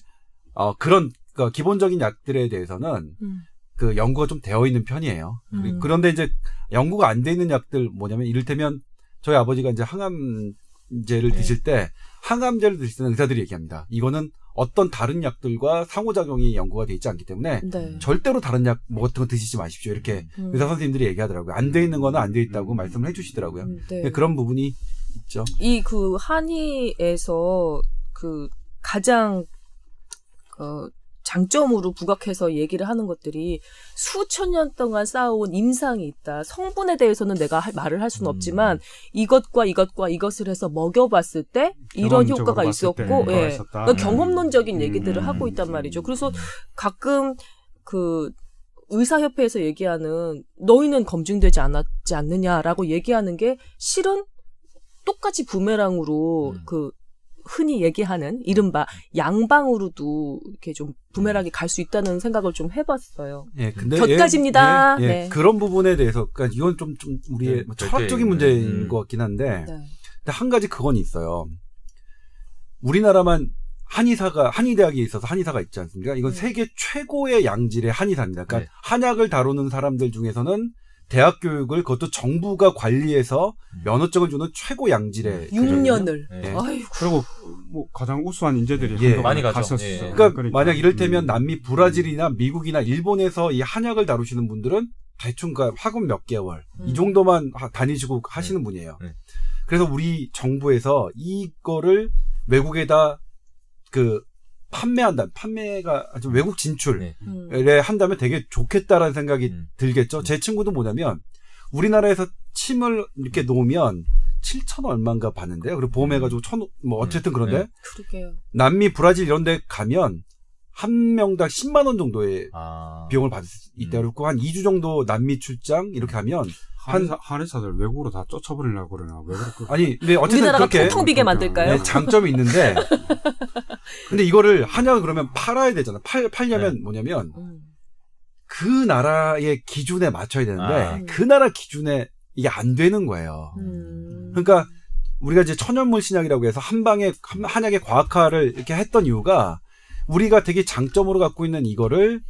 Speaker 4: 어, 그런 그러니까 기본적인 약들에 대해서는
Speaker 1: 음.
Speaker 4: 그 연구가 좀 되어 있는 편이에요.
Speaker 1: 음.
Speaker 4: 그런데 이제 연구가 안 돼 있는 약들 뭐냐면 이를테면 저희 아버지가 이제 항암제를
Speaker 1: 네.
Speaker 4: 드실 때 항암제를 드실 때는 의사들이 얘기합니다. 이거는 어떤 다른 약들과 상호작용이 연구가 돼 있지 않기 때문에
Speaker 1: 네.
Speaker 4: 절대로 다른 약 뭐 같은 거 드시지 마십시오. 이렇게
Speaker 1: 음.
Speaker 4: 의사 선생님들이 얘기하더라고요. 안 돼 있는 거는 안 돼 있다고
Speaker 3: 음.
Speaker 4: 말씀을 해주시더라고요.
Speaker 1: 음, 네.
Speaker 4: 그런 부분이 있죠.
Speaker 1: 이 그 한의에서 그 가장 그 장점으로 부각해서 얘기를 하는 것들이 수천 년 동안 쌓아온 임상이 있다. 성분에 대해서는 내가 할- 말을 할 수는
Speaker 2: 음.
Speaker 1: 없지만 이것과 이것과 이것을 해서 먹여봤을 때 이런 효과가 있었고, 예. 그러니까
Speaker 3: 음.
Speaker 1: 경험론적인
Speaker 3: 음.
Speaker 1: 얘기들을
Speaker 3: 음.
Speaker 1: 하고 있단 말이죠. 그래서 가끔 그 의사협회에서 얘기하는 너희는 검증되지 않았지 않느냐라고 얘기하는 게 실은 똑같이 부메랑으로
Speaker 2: 음.
Speaker 1: 그 흔히 얘기하는 이른바 양방으로도 이렇게 좀 부메랑이 갈 수 있다는 생각을 좀 해봤어요.
Speaker 4: 예, 근데
Speaker 1: 곁가집니다.
Speaker 4: 예, 예,
Speaker 1: 네.
Speaker 4: 그런 부분에 대해서 그러니까 이건 좀, 좀 우리의
Speaker 2: 네,
Speaker 4: 뭐 철학적인
Speaker 2: 음.
Speaker 4: 문제인 것 같긴 한데
Speaker 1: 네.
Speaker 4: 근데 한 가지 그건 있어요. 우리나라만 한의사가 한의대학에 있어서 한의사가 있지 않습니까? 이건
Speaker 1: 네.
Speaker 4: 세계 최고의 양질의 한의사입니다. 그러니까
Speaker 2: 네.
Speaker 4: 한약을 다루는 사람들 중에서는 대학 교육을 그것도 정부가 관리해서
Speaker 2: 음.
Speaker 4: 면허증을 주는 최고 양질의
Speaker 2: 음.
Speaker 4: 교육이거든요.
Speaker 1: 6년을.
Speaker 2: 네.
Speaker 1: 아이고.
Speaker 3: 그리고 뭐 가장 우수한 인재들이
Speaker 4: 예.
Speaker 3: 한동안
Speaker 2: 많이 가죠.
Speaker 3: 갔었어.
Speaker 2: 예.
Speaker 4: 그러니까, 만약 이를테면
Speaker 3: 음.
Speaker 4: 남미 브라질이나 미국이나 일본에서 이 한약을 다루시는 분들은 대충 그 학원 몇 개월 이
Speaker 1: 음.
Speaker 4: 정도만 하- 다니시고 하시는 분이에요.
Speaker 2: 네.
Speaker 4: 그래서 우리 정부에서 이거를 외국에다 그 판매한다. 판매가 아주 외국 진출에
Speaker 2: 네.
Speaker 1: 음.
Speaker 4: 한다면 되게 좋겠다라는 생각이
Speaker 2: 음.
Speaker 4: 들겠죠. 제 친구도 뭐냐면 우리나라에서 침을 이렇게 놓으면 7천 얼마인가 받는데요. 그리고 보험해가지고 천, 뭐 어쨌든
Speaker 2: 음.
Speaker 4: 그런데
Speaker 2: 네.
Speaker 4: 남미, 브라질 이런 데 가면 한 명당 10만 원 정도의
Speaker 2: 아.
Speaker 4: 비용을 받을 수 있다
Speaker 2: 음.
Speaker 4: 그렇고 한 2주 정도 남미 출장 이렇게 하면
Speaker 3: 한의사, 한의사들 외국으로 다 쫓아버리려고 그러나 왜 그럴까?
Speaker 4: 아니 근데 어쨌든
Speaker 1: 우리나라가
Speaker 4: 그렇게
Speaker 1: 텅텅 비게 만들까요?
Speaker 4: 네, 장점이 있는데 근데 이거를 한약을 그러면 팔아야 되잖아. 팔 팔려면
Speaker 2: 네.
Speaker 4: 뭐냐면
Speaker 1: 음.
Speaker 4: 그 나라의 기준에 맞춰야 되는데
Speaker 2: 아.
Speaker 4: 그 나라 기준에 이게 안 되는 거예요.
Speaker 1: 음.
Speaker 4: 그러니까 우리가 이제 천연물 신약이라고 해서 한 방에 한- 한약의 과학화를 이렇게 했던 이유가 우리가 되게 장점으로 갖고 있는 이거를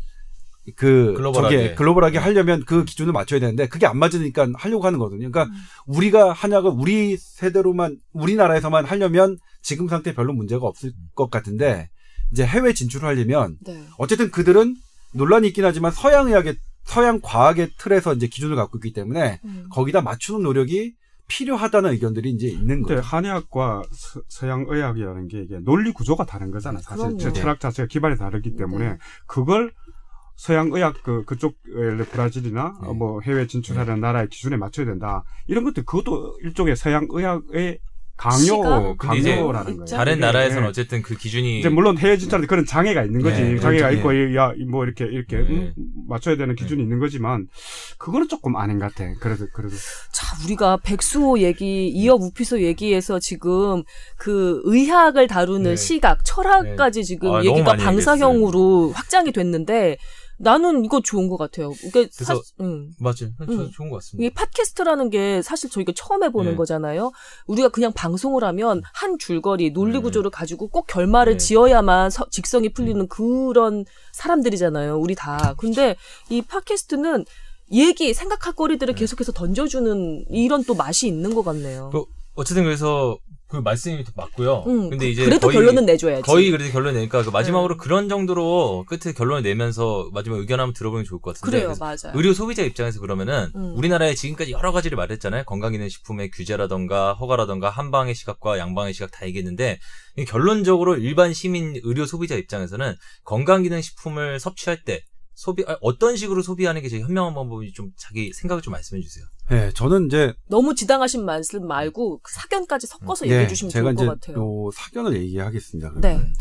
Speaker 4: 그
Speaker 2: 글로벌하게.
Speaker 4: 저게 글로벌하게 하려면 그 기준을 맞춰야 되는데 그게 안 맞으니까 하려고 하는 거거든요. 그러니까
Speaker 1: 음.
Speaker 4: 우리가 한약을 우리 세대로만 우리나라에서만 하려면 지금 상태 별로 문제가 없을 것 같은데 이제 해외 진출을 하려면
Speaker 1: 네.
Speaker 4: 어쨌든 그들은 논란이 있긴 하지만 서양 의학의 서양 과학의 틀에서 이제 기준을 갖고 있기 때문에
Speaker 1: 음.
Speaker 4: 거기다 맞추는 노력이 필요하다는 의견들이 이제 있는 거예요.
Speaker 3: 한의학과 서, 서양 의학이라는 게 이게 논리 구조가 다른 거잖아. 사실
Speaker 1: 그럼요.
Speaker 3: 저 철학 자체가 기반이 다르기 때문에
Speaker 1: 네.
Speaker 3: 그걸 서양 의학 그 그쪽 에, 브라질이나
Speaker 2: 네.
Speaker 3: 어, 뭐 해외 진출하는 나라의 기준에 맞춰야 된다. 이런 것들 그것도 일종의 서양 의학의 강요 강요라는 거예요.
Speaker 2: 다른 나라에서는
Speaker 3: 예.
Speaker 2: 어쨌든 그 기준이
Speaker 3: 이제 물론 해외 진출하는 그런 장애가 있는 거지.
Speaker 2: 네,
Speaker 3: 장애가
Speaker 4: 그렇죠.
Speaker 3: 있고 야뭐 이렇게 이렇게
Speaker 2: 네.
Speaker 3: 음, 맞춰야 되는 기준이 있는 거지만 그거는 조금 아닌 것 같아. 그래도 그래도
Speaker 1: 자, 우리가 백수호 얘기, 이어 우피소 얘기에서 지금 그 의학을 다루는
Speaker 2: 네.
Speaker 1: 시각, 철학까지 지금
Speaker 2: 아,
Speaker 1: 얘기가 방사형으로 확장이 됐는데 나는 이거 좋은 것 같아요. 그러니까
Speaker 2: 그래서-
Speaker 1: 사, 음.
Speaker 2: 맞아요. 저
Speaker 1: 음.
Speaker 2: 좋은 것 같습니다.
Speaker 1: 이게 팟캐스트라는 게 사실 저희가 처음 해보는
Speaker 2: 네.
Speaker 1: 거잖아요. 우리가 그냥 방송을 하면 한 줄거리, 논리
Speaker 2: 네.
Speaker 1: 구조를 가지고 꼭 결말을
Speaker 2: 네.
Speaker 1: 지어야만 서- 직성이 풀리는 그런 사람들이잖아요. 우리 다. 근데 이 팟캐스트는 얘기, 생각할 거리들을
Speaker 2: 네.
Speaker 1: 계속해서 던져주는 이런 또 맛이 있는 것 같네요.
Speaker 2: 그 어쨌든 그래서 그 말씀이 맞고요.
Speaker 1: 음,
Speaker 2: 근데
Speaker 1: 그-
Speaker 2: 이제
Speaker 1: 그래도
Speaker 2: 거의,
Speaker 1: 결론은 내줘야지.
Speaker 2: 거의 그래도 결론 내니까 그 마지막으로
Speaker 1: 네.
Speaker 2: 그런 정도로 끝에 결론을 내면서 마지막 의견 한번 들어보면 좋을 것 같은데.
Speaker 1: 그래요, 맞아요.
Speaker 2: 의료 소비자 입장에서 그러면은
Speaker 1: 음.
Speaker 2: 우리나라에 지금까지 여러 가지를 말했잖아요. 건강기능식품의 규제라던가 허가라던가 한방의 시각과 양방의 시각 다 얘기했는데 이 결론적으로 일반 시민 의료 소비자 입장에서는 건강기능식품을 섭취할 때 소비 아, 어떤 식으로 소비하는 게 제일 현명한 방법인지 좀 자기 생각을 좀 말씀해 주세요.
Speaker 4: 네, 저는 이제
Speaker 1: 너무 지당하신 말씀 말고 그 사견까지 섞어서 얘기해 주시면
Speaker 4: 네, 제가
Speaker 1: 좋을 것
Speaker 4: 이제
Speaker 1: 같아요.
Speaker 4: 요 사견을 얘기하겠습니다.
Speaker 1: 네.
Speaker 4: 그러면.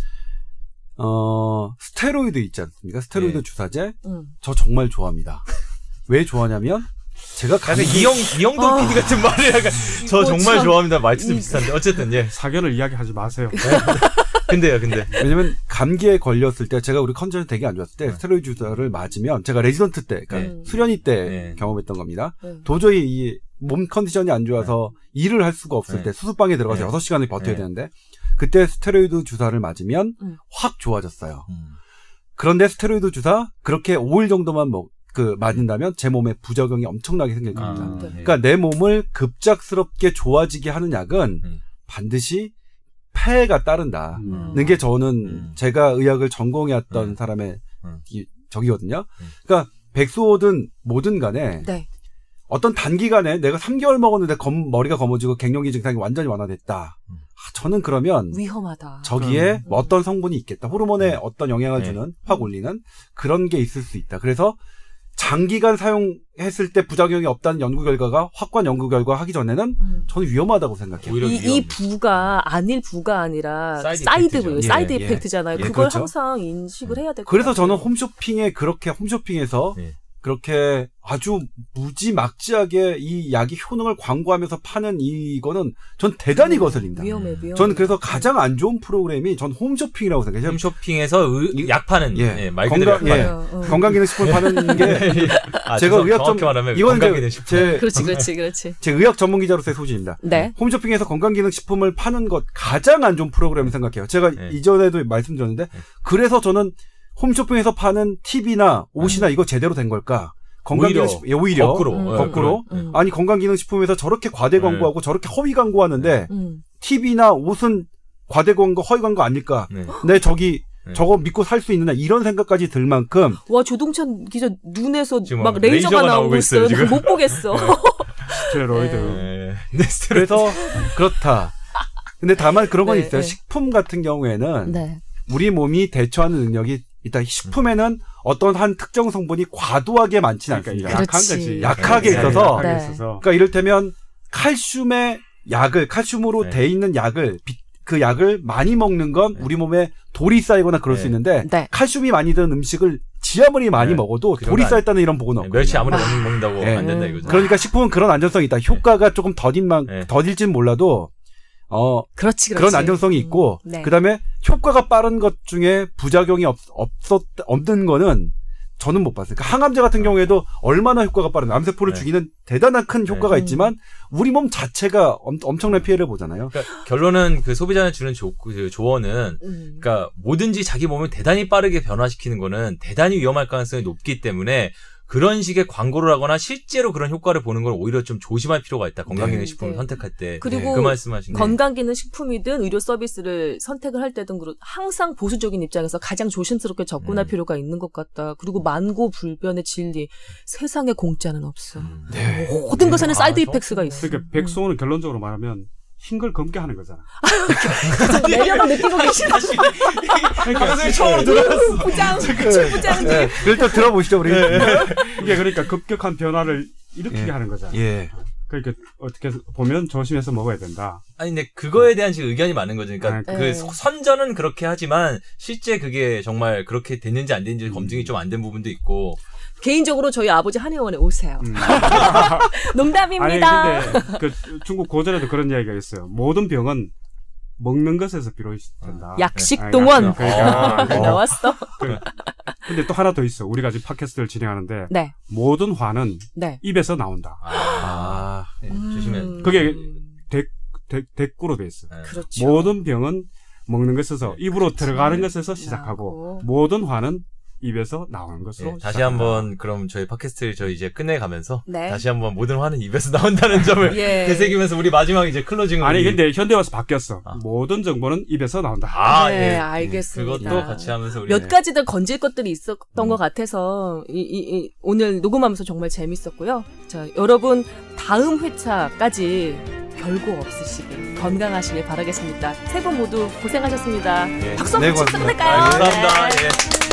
Speaker 4: 어, 스테로이드 있지 않습니까? 스테로이드
Speaker 2: 네.
Speaker 4: 주사제
Speaker 1: 음.
Speaker 4: 저 정말 좋아합니다. 왜 좋아하냐면 제가
Speaker 2: 약간
Speaker 4: 감기
Speaker 2: 이영 이영동
Speaker 1: 아.
Speaker 2: PD 같은 말을 약간 저
Speaker 1: 어,
Speaker 2: 정말
Speaker 1: 참.
Speaker 2: 좋아합니다. 말투도
Speaker 1: 이-
Speaker 2: 비슷한데 어쨌든 예.
Speaker 3: 사견을 이야기하지 마세요.
Speaker 2: 근데요, 근데
Speaker 4: 왜냐면 감기에 걸렸을 때 제가 우리 컨디션이 되게 안 좋았을 때
Speaker 2: 네.
Speaker 4: 스테로이드 주사를 맞으면 제가 레지던트 때 그러니까
Speaker 1: 네.
Speaker 4: 수련회 때
Speaker 2: 네.
Speaker 4: 경험했던 겁니다.
Speaker 1: 네.
Speaker 4: 도저히 이 몸 컨디션이 안 좋아서 일을 할 수가 없을
Speaker 2: 네.
Speaker 4: 때 수술방에 들어가서
Speaker 2: 네.
Speaker 4: 6시간을 버텨야
Speaker 2: 네.
Speaker 4: 되는데 그때 스테로이드 주사를 맞으면
Speaker 1: 음.
Speaker 4: 확 좋아졌어요.
Speaker 2: 음.
Speaker 4: 그런데 스테로이드 주사 그렇게 5일 정도만 먹, 그 맞는다면 제 몸에 부작용이 엄청나게 생길 겁니다.
Speaker 2: 아,
Speaker 1: 네.
Speaker 2: 예.
Speaker 4: 그러니까 내 몸을 급작스럽게 좋아지게 하는 약은
Speaker 2: 음.
Speaker 4: 반드시 폐해가 따른다.
Speaker 3: 음.
Speaker 4: 는게 저는
Speaker 2: 음.
Speaker 4: 제가 의학을 전공해왔던
Speaker 2: 음.
Speaker 4: 사람의
Speaker 2: 음.
Speaker 4: 이, 적이거든요.
Speaker 2: 음.
Speaker 4: 그러니까 백수호든 뭐든 간에
Speaker 1: 네.
Speaker 4: 어떤 단기간에 내가 3개월 먹었는데 검- 머리가 검어지고 갱년기 증상이 완전히 완화됐다.
Speaker 2: 음.
Speaker 4: 아, 저는 그러면
Speaker 1: 위험하다.
Speaker 4: 저기에
Speaker 1: 음.
Speaker 4: 뭐 어떤 성분이 있겠다. 호르몬에
Speaker 2: 음.
Speaker 4: 어떤 영향을
Speaker 2: 네.
Speaker 4: 주는 확 올리는 그런 게 있을 수 있다. 그래서 장기간 사용했을 때 부작용이 없다는 연구 결과가 확고한 연구 결과 하기 전에는
Speaker 1: 음.
Speaker 4: 저는 위험하다고 생각해요.
Speaker 2: 오히려
Speaker 1: 이. 이 부가 안일 부가 아니라
Speaker 2: side side.
Speaker 1: 부,
Speaker 4: 예,
Speaker 1: 사이드
Speaker 4: 예.
Speaker 1: effect잖아요.
Speaker 4: 예,
Speaker 1: 그걸
Speaker 4: 그렇죠.
Speaker 1: 항상 인식을 해야 될것
Speaker 4: 그래서
Speaker 1: 같아요.
Speaker 4: 저는 홈쇼핑에 그렇게 홈쇼핑에서
Speaker 2: 네.
Speaker 4: 그렇게 아주 무지막지하게 이 약이 효능을 광고하면서 파는 이거는 전 대단히
Speaker 1: 음,
Speaker 4: 거슬립니다.
Speaker 1: 위험해, 위험해.
Speaker 4: 저는 그래서 가장 안 좋은 프로그램이 전 홈쇼핑이라고 생각해요.
Speaker 2: 홈쇼핑에서 의- 약 파는
Speaker 4: 예.
Speaker 2: 예, 말 그대로
Speaker 4: 건강-
Speaker 2: 약
Speaker 4: 예.
Speaker 1: 어, 어.
Speaker 4: 건강기능식품 파는 게
Speaker 2: 아,
Speaker 4: 제가 의학 전 이건
Speaker 2: 건강기능식품.
Speaker 4: 제,
Speaker 1: 그렇지, 그렇지, 그렇지.
Speaker 4: 제 의학 전문 기자로서의 소신입니다.
Speaker 1: 네.
Speaker 4: 홈쇼핑에서 건강기능식품을 파는 것 가장 안 좋은 프로그램을 생각해요. 제가
Speaker 2: 네.
Speaker 4: 이전에도 말씀드렸는데 그래서 저는 홈쇼핑에서 파는 팁이나 옷이나 이거 제대로 된 걸까? 건강기능식품 예, 오히려
Speaker 2: 거꾸로.
Speaker 1: 음.
Speaker 2: 예,
Speaker 4: 거꾸로
Speaker 1: 음.
Speaker 4: 아니 건강기능식품에서 저렇게 과대
Speaker 2: 네.
Speaker 4: 광고하고 저렇게 허위 광고하는데
Speaker 1: 음.
Speaker 4: 팁이나 옷은 과대 광고 허위 광고 아닐까?
Speaker 2: 네.
Speaker 4: 내 저기
Speaker 2: 네.
Speaker 4: 저거 믿고 살 수 있느냐 이런 생각까지 들 만큼
Speaker 1: 와 조동찬 기자 눈에서
Speaker 2: 지금 막막
Speaker 1: 레이저가,
Speaker 2: 레이저가
Speaker 1: 나오고
Speaker 2: 나오고
Speaker 1: 있어요.
Speaker 2: 있어요.
Speaker 1: 못 보겠어.
Speaker 3: 스테로이드.
Speaker 2: 예. 네, 스테로이드.
Speaker 4: 그래서 그렇다. 근데 다만 그런 건
Speaker 1: 네,
Speaker 4: 있어요.
Speaker 1: 네.
Speaker 4: 식품 같은 경우에는
Speaker 1: 네.
Speaker 4: 우리 몸이 대처하는 능력이 일단 식품에는 어떤 한 특정 성분이 과도하게 많지는
Speaker 3: 그러니까
Speaker 4: 않습니다.
Speaker 3: 약한
Speaker 1: 그렇지.
Speaker 3: 거지.
Speaker 4: 약하게
Speaker 2: 네.
Speaker 4: 있어서
Speaker 3: 약하게
Speaker 1: 네.
Speaker 3: 있어서.
Speaker 4: 그러니까 이를테면 칼슘의 약을 칼슘으로
Speaker 2: 네.
Speaker 4: 돼 있는 약을 비- 그 약을 많이 먹는 건
Speaker 2: 네.
Speaker 4: 우리 몸에 돌이 쌓이거나 그럴
Speaker 2: 네.
Speaker 4: 수 있는데
Speaker 1: 네.
Speaker 4: 칼슘이 많이 드는 음식을 지아무리 많이
Speaker 2: 네.
Speaker 4: 먹어도
Speaker 2: 그
Speaker 4: 돌이 쌓였다는 이런 보고는
Speaker 2: 네,
Speaker 4: 없거든요.
Speaker 2: 멸치 아무리
Speaker 1: 아.
Speaker 2: 먹는- 먹는다고
Speaker 4: 예.
Speaker 2: 안 된다 이거죠.
Speaker 4: 그러니까 식품은 그런 안전성이 있다. 효과가 조금 더딘만
Speaker 2: 네.
Speaker 4: 더딜진 몰라도 어
Speaker 1: 그렇지, 그렇지.
Speaker 4: 그런 안전성이 있고
Speaker 1: 네.
Speaker 4: 그다음에 효과가 빠른 것 중에 부작용이 없, 없었 없는 거는 저는 못 봤어요. 그러니까 항암제 같은 경우에도 얼마나 효과가 빠른 암세포를
Speaker 2: 네.
Speaker 4: 죽이는 대단한 큰 효과가
Speaker 1: 네.
Speaker 4: 있지만 우리 몸 자체가 엄, 엄청난 피해를 보잖아요.
Speaker 2: 그러니까 결론은 그 소비자한테 주는 조, 그 조언은
Speaker 1: 음.
Speaker 2: 그러니까 뭐든지 자기 몸을 대단히 빠르게 변화시키는 거는 대단히 위험할 가능성이 높기 때문에 그런 식의 광고를 하거나 실제로 그런 효과를 보는 건 오히려 좀 조심할 필요가 있다. 건강기능 식품을
Speaker 1: 네.
Speaker 2: 선택할 때.
Speaker 1: 그리고
Speaker 2: 그 말씀하신 거.
Speaker 1: 건강기능 식품이든 의료 서비스를 선택을 할 때든 항상 보수적인 입장에서 가장 조심스럽게 접근할
Speaker 2: 음.
Speaker 1: 필요가 있는 것 같다. 그리고 만고 불변의 진리. 세상에 공짜는 없어.
Speaker 2: 음.
Speaker 4: 네.
Speaker 1: 모든 것에는
Speaker 2: 아,
Speaker 1: 사이드
Speaker 2: 저-
Speaker 1: effect가 있어.
Speaker 3: 그러니까 백수오는 결론적으로 말하면 흰걸 검게 하는 거잖아.
Speaker 1: 매력을 느끼고 계시다.
Speaker 2: 방송이 처음으로 들어갔어.
Speaker 1: 부장, 최부장님.
Speaker 4: 네. 일단 들어보시죠 우리.
Speaker 3: 이게 그러니까 급격한 변화를 일으키게
Speaker 4: 예.
Speaker 3: 하는 거잖아.
Speaker 4: 예.
Speaker 3: 그러니까 어떻게 보면 조심해서 먹어야 된다.
Speaker 2: 아니 근데 그거에 대한 지금 의견이 많은 거죠. 그러니까
Speaker 3: 네.
Speaker 2: 그
Speaker 1: 네.
Speaker 2: 선전은 그렇게 하지만 실제 그게 정말 그렇게 됐는지 안 됐는지
Speaker 3: 음.
Speaker 2: 검증이 좀 안 된 부분도 있고.
Speaker 1: 개인적으로 저희 아버지 한의원에 오세요.
Speaker 3: 음.
Speaker 1: 농담입니다.
Speaker 3: 아니 근데 그 중국 고전에도 그런 이야기가 있어요. 모든 병은 먹는 것에서 비롯된다.
Speaker 1: 약식동원.
Speaker 3: 아, 그러니까.
Speaker 2: 아,
Speaker 1: 네, 나왔어.
Speaker 3: 근데 또 하나 더 있어. 우리가 지금 팟캐스트를 진행하는데
Speaker 1: 네,
Speaker 3: 모든 화는
Speaker 1: 네.
Speaker 3: 입에서 나온다.
Speaker 2: 아, 네, 조심해.
Speaker 1: 음,
Speaker 3: 그게 대, 대꾸로 돼 있어.
Speaker 2: 네.
Speaker 1: 그렇죠.
Speaker 3: 모든 병은 먹는 것에서
Speaker 2: 네,
Speaker 3: 입으로
Speaker 2: 그렇지.
Speaker 3: 들어가는 것에서 시작하고
Speaker 1: 나고.
Speaker 3: 모든 화는 입에서 나오는 것으로
Speaker 2: 네, 다시. 한번 그럼 저희 팟캐스트를 저희 이제 끝내가면서
Speaker 1: 네.
Speaker 2: 다시 한번 모든 화는 입에서 나온다는 점을
Speaker 1: 예.
Speaker 2: 되새기면서 우리 마지막 이제 클로징을
Speaker 3: 아니
Speaker 2: 우리-
Speaker 3: 근데 현대 와서 바뀌었어.
Speaker 2: 아.
Speaker 3: 모든 정보는 입에서 나온다.
Speaker 2: 아,
Speaker 1: 네,
Speaker 2: 예.
Speaker 1: 알겠습니다.
Speaker 2: 그것도 같이 하면서 우리
Speaker 1: 몇 가지들 건질 것들이 있었던
Speaker 2: 음.
Speaker 1: 것 같아서 이, 이- 이- 오늘 녹음하면서 정말 재밌었고요. 자, 여러분 다음 회차까지 별거 없으시길 건강하시길 바라겠습니다. 세 분 모두 고생하셨습니다.
Speaker 2: 예.
Speaker 1: 박수
Speaker 4: 네,
Speaker 1: 한번 치고
Speaker 4: 고맙습니다.
Speaker 1: 끝낼까요?
Speaker 2: 감사합니다.
Speaker 1: 네.
Speaker 2: 예.